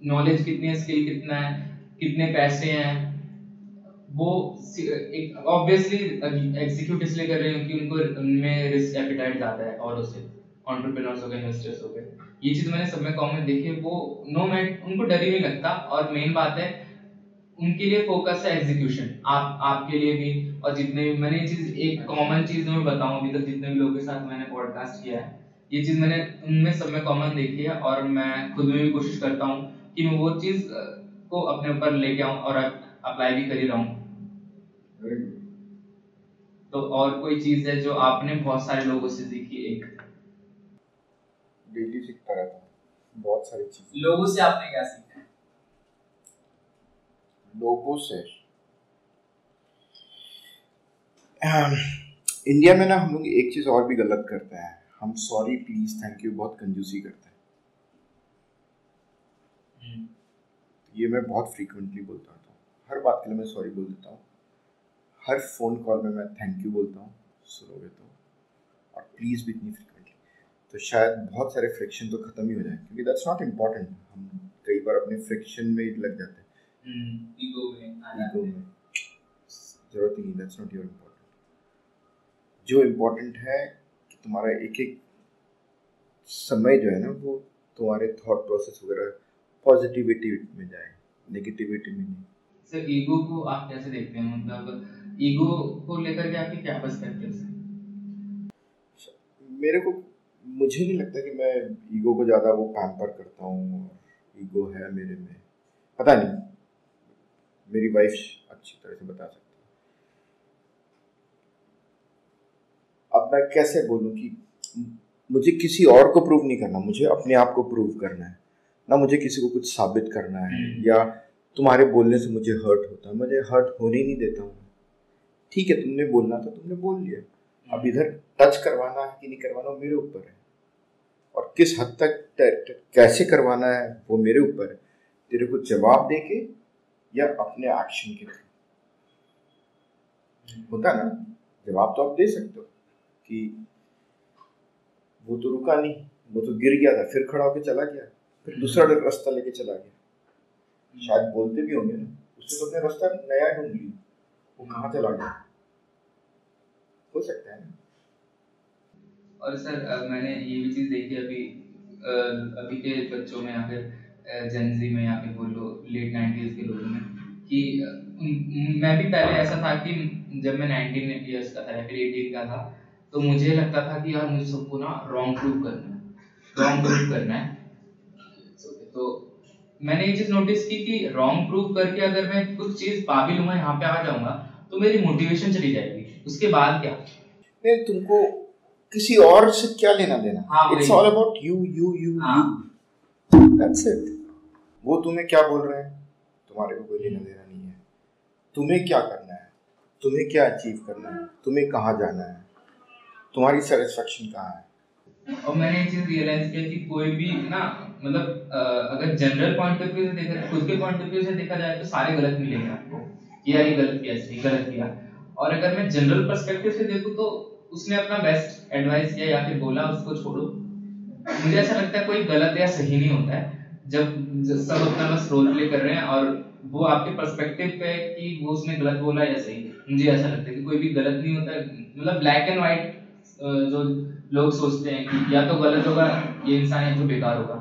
नॉलेज कितनी है स्किल कितना है कितने पैसे हैं वो एक ऑब्वियसली एग्जीक्यूट इसलिए कर रहे हैं क्योंकि उनको उनमें रिस्क एपिटाइट ज़्यादा है और उससे ऑन्टरप्रेन्योर्स हो गए इन्वेस्टर्स हो गए। ये चीज़ मैंने सब में कॉमन देखी है वो नो मैट उनको डर ही नहीं लगता। और मेन बात है उनके लिए फोकस है एग्जीक्यूशन आप आपके लिए भी और जितने भी मैंने ये चीज़ एक कॉमन चीज़ मैं बताऊँ अभी तक जितने भी लोगों के साथ मैंने पॉडकास्ट किया है ये चीज़ मैंने उनमें सब में कॉमन देखी है और मैं खुद में भी कोशिश करता हूँ कि मैं वो चीज़ को अपने ऊपर लेके आऊँ और अप्लाई भी कर ही रहा। हूँ तो और कोई चीज़ है जो आपने बहुत सारे लोगों से सीखी? एक। डेली सीखता रहता हूँ। बहुत सारी चीज़ें। लोगों से आपने क्या सीखा? लोगों से? इंडिया में ना हम लोग एक चीज़ और भी गलत करते हैं। हम सॉरी प्लीज़ थैंक यू बहुत कंजूसी करते हैं। हम्म। ये मैं बहुत फ्रीक्वेंटली बोलता हूँ। हर बात के लिए मैं सॉरी बोल देता हूँ। हर फ़ोन कॉल में मैं थैंक यू बोलता हूँ सुनोगे तो और प्लीज़ भी इतनी फ्रिक्वेंटली तो शायद बहुत सारे फ्रिक्शन तो ख़त्म ही हो जाए क्योंकि दैट्स नॉट इंपॉर्टेंट हम कई बार अपने फ्रिक्शन में लग जाते हैं। ईगो हम्म, में। ईगो में। ज़रूरत ही नहीं दैट्स नॉट योर इंपॉर्टेंट जो इम्पोर्टेंट है कि तुम्हारा एक एक समय जो है ना वो तुम्हारे थॉट प्रोसेस वगैरह पॉजिटिविटी में जाए नेगेटिविटी में नहीं। सर ईगो को आप कैसे देखते हैं? मतलब ईगो को लेकर के आपकी क्या पर्सपेक्टिव है? मेरे को मुझे नहीं लगता कि मैं ईगो को ज़्यादा वो पैम्पर करता हूँ और ईगो है मेरे में। पता नहीं। मेरी वाइफ अच्छी तरह से बता सकती है। अब मैं कैसे बोलूँ कि मुझे किसी और को प्रूव नहीं करना। मुझे अपने आप को प्रूव करना है। ना मुझे किसी को कुछ साबित करना है। हम्म। या तुम्हारे बोलने से मुझे हर्ट होता है। मुझे हर्ट होने ही नहीं देता हूँ। ठीक है तुमने बोलना था तुमने बोल लिया। अब इधर टच करवाना है कि नहीं करवाना मेरे ऊपर है। और किस हद तक कैसे करवाना है वो मेरे ऊपर है। तेरे को जवाब दे के या अपने एक्शन के थ्रू? होता ना? जवाब तो आप दे सकते हो कि वो तो रुका नहीं वो तो गिर गया था फिर खड़ा होकर चला गया फिर दूसरा रास्ता लेके चला गया। शायद बोलते भी होंगे ना उससे तो अपने रास्ता नया ढूंढ लिया वो कहाँ चला गया हो सकता है और सर मैंने ये भी चीज़ देखी अभी अभी के बच्चों में या फिर जेंजी में या फिर बोलो लेट नाइन्टीज के लोगों में कि मैं भी पहले ऐसा था कि जब मैं नाइनटीन ईयर्स का था या फिर एटीन का था तो मुझे लगता था कि यार मुझे सबको ना रॉन्ग प्रूव करना है रॉन्ग प्रूव करना है। तो मैंने ये चीज़ नोटिस की कि रॉन्ग प्रूव करके अगर मैं कुछ चीज़ पा भी लूँगा, यहाँ पे आ जाऊँगा तो मेरी मोटिवेशन चली जाएगी। उसके बाद क्या? नहीं तुमको किसी और से क्या लेना देना? It's all about you you you you that's it वो तुम्हें क्या बोल रहे हैं? तुम्हारे को कोई लेना देना नहीं है। तुम्हें क्या करना है? तुम्हें क्या अचीव करना है? तुम्हें कहाँ जाना है? तुम्हारी सेटिस्फेक्शन कहाँ है? और मैंने ये चीज़ रियलाइज़ किया कि कोई भी ना मतलब अगर जनरल पॉइंट ऑफ़ व्यू से देखा खुद के पॉइंट ऑफ़ व्यू से देखा जाए तो सारे गलत मिलेंगे आपको। किया ही गलत किया, सही गलत किया। और अगर मैं जनरल पर्सपेक्टिव से देखूँ तो उसने अपना बेस्ट एडवाइस किया या फिर बोला, उसको छोड़ो। मुझे ऐसा लगता है कोई गलत या सही नहीं होता है। जब सब अपना बस रोल प्ले कर रहे हैं और वो आपके पर्सपेक्टिव पे कि वो उसने गलत बोला या सही। मुझे ऐसा लगता है कि कोई भी गलत नहीं होता मतलब ब्लैक एंड व्हाइट जो लोग सोचते हैं कि या तो गलत होगा, ये इंसान या तो बेकार होगा।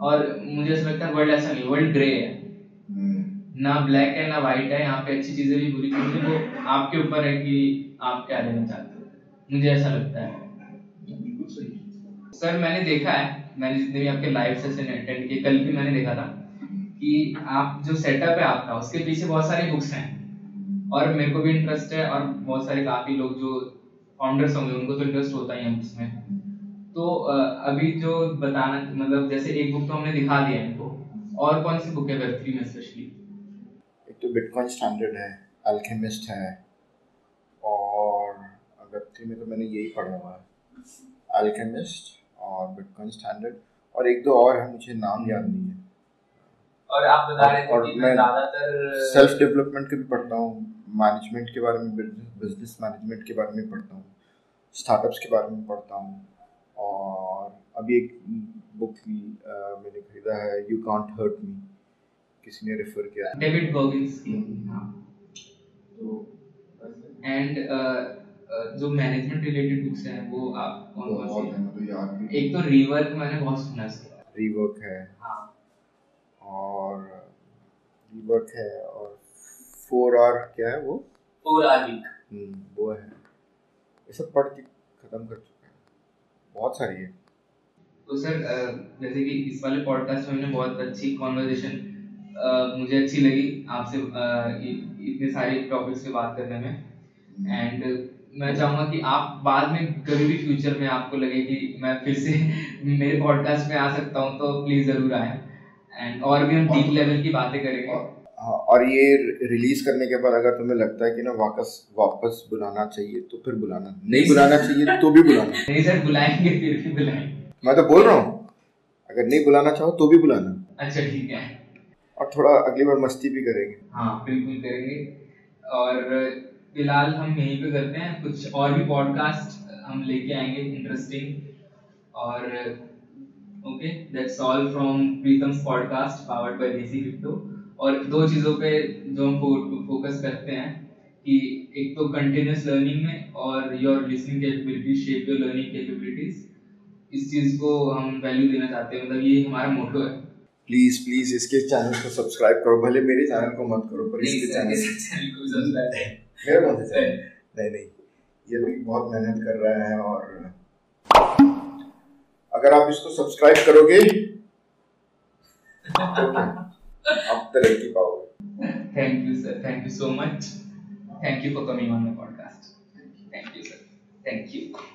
और मुझे ऐसा लगता है वर्ल्ड ऐसा नहीं वर्ल्ड ग्रे है। ना ब्लैक है, ना व्हाइट है, यहाँ पे अच्छी चीज़ें भी बुरी चीज़ें वो आपके ऊपर है कि आप क्या लेना चाहते हो। मुझे ऐसा लगता है। सर, मैंने देखा है, मैंने जितने भी आपके लाइव सेशन अटेंड किए, कल भी मैंने देखा था कि आप जो सेटअप है आपका, उसके पीछे बहुत सारी बुक्स हैं। और मेरे को भी इंटरेस्ट है और बहुत सारे काफ़ी लोग जो फाउंडर्स होंगे, उनको तो इंटरेस्ट होता ही है उसमें तो अभी जो बताना मतलब जैसे एक बुक तो हमने दिखा दिया इनको, और कौन सी बुक है वेब थ्री में स्पेशली तो बिटकॉइन स्टैंडर्ड है अल्केमिस्ट है और वेब में तो मैंने यही पढ़ा हुआ है। अल्केमिस्ट और बिटकॉइन स्टैंडर्ड और एक दो और है मुझे नाम याद नहीं है। और आप बता रहे थे कि मैं ज़्यादातर सेल्फ डेवलपमेंट के भी पढ़ता हूँ मैनेजमेंट के बारे में बिज़नेस मैनेजमेंट के बारे में पढ़ता हूँ स्टार्टअप्स के बारे में पढ़ता हूँ। और अभी एक बुक भी मैंने खरीदा है यू कॉन्ट हर्ट मी किसी ने रेफर किया? डेविड गोगिंस की हाँ। तो एंड जो मैनेजमेंट रिलेटेड बुक्स हैं वो आप कौन कौन सी तो याद एक तो रीवर्क मैंने बहुत सुना है रीवर्क है। हाँ। और रीवर्क है और फोर आर क्या है वो? फोर आर वीक वो है। ये सब पढ़ के खत्म कर चुका है। बहुत सारी है। तो सर जैसे कि इस वाले पॉडकास्ट में हमने बहुत अच्छी कॉन्वर्जेशन मुझे अच्छी लगी आपसे इतने सारे टॉपिक्स पे बात करने में। एंड मैं चाहूँगा कि आप बाद में कभी भी फ्यूचर में आपको लगे कि मैं फिर से [laughs] मेरे पॉडकास्ट में आ सकता हूँ तो प्लीज़ ज़रूर आए। एंड और भी हम डीप लेवल की बातें करेंगे। हाँ और ये रिलीज़ करने के बाद अगर तुम्हें लगता है कि ना वापस वापस बुलाना चाहिए तो फिर बुलाना। नहीं बुलाना चाहिए तो भी बुलाना। [laughs] नहीं सर बुलाएँगे फिर भी बुलाएँगे। मैं तो बोल रहा हूँ अगर नहीं बुलाना चाहो तो भी बुलाना। अच्छा ठीक है। और थोड़ा अगली बार मस्ती भी करेंगे। हाँ बिल्कुल करेंगे। और फ़िलहाल हम यहीं पे करते हैं। कुछ और भी पॉडकास्ट हम लेके आएँगे इंटरेस्टिंग और okay that's all from Pritam's podcast powered by Desi crypto और दो चीज़ों पे जो हम फोकस करते हैं कि एक तो कंटिन्यूस लर्निंग में और your listening capabilities shape your learning capabilities इस चीज़ को हम वैल्यू देना चाहते हैं। मतलब ये हमारा मोटो है। प्लीज़ प्लीज़ इसके चैनल को सब्सक्राइब करो भले मेरे चैनल को मत करो पर इसके चैनल को [laughs] मेरे कौन से नहीं नहीं। ये भी बहुत मेहनत कर रहा है और अगर आप इसको सब्सक्राइब करोगे तो [laughs] आप तरक्की पाओगे। Thank you sir thank you so much thank you for coming on my podcast thank you sir thank you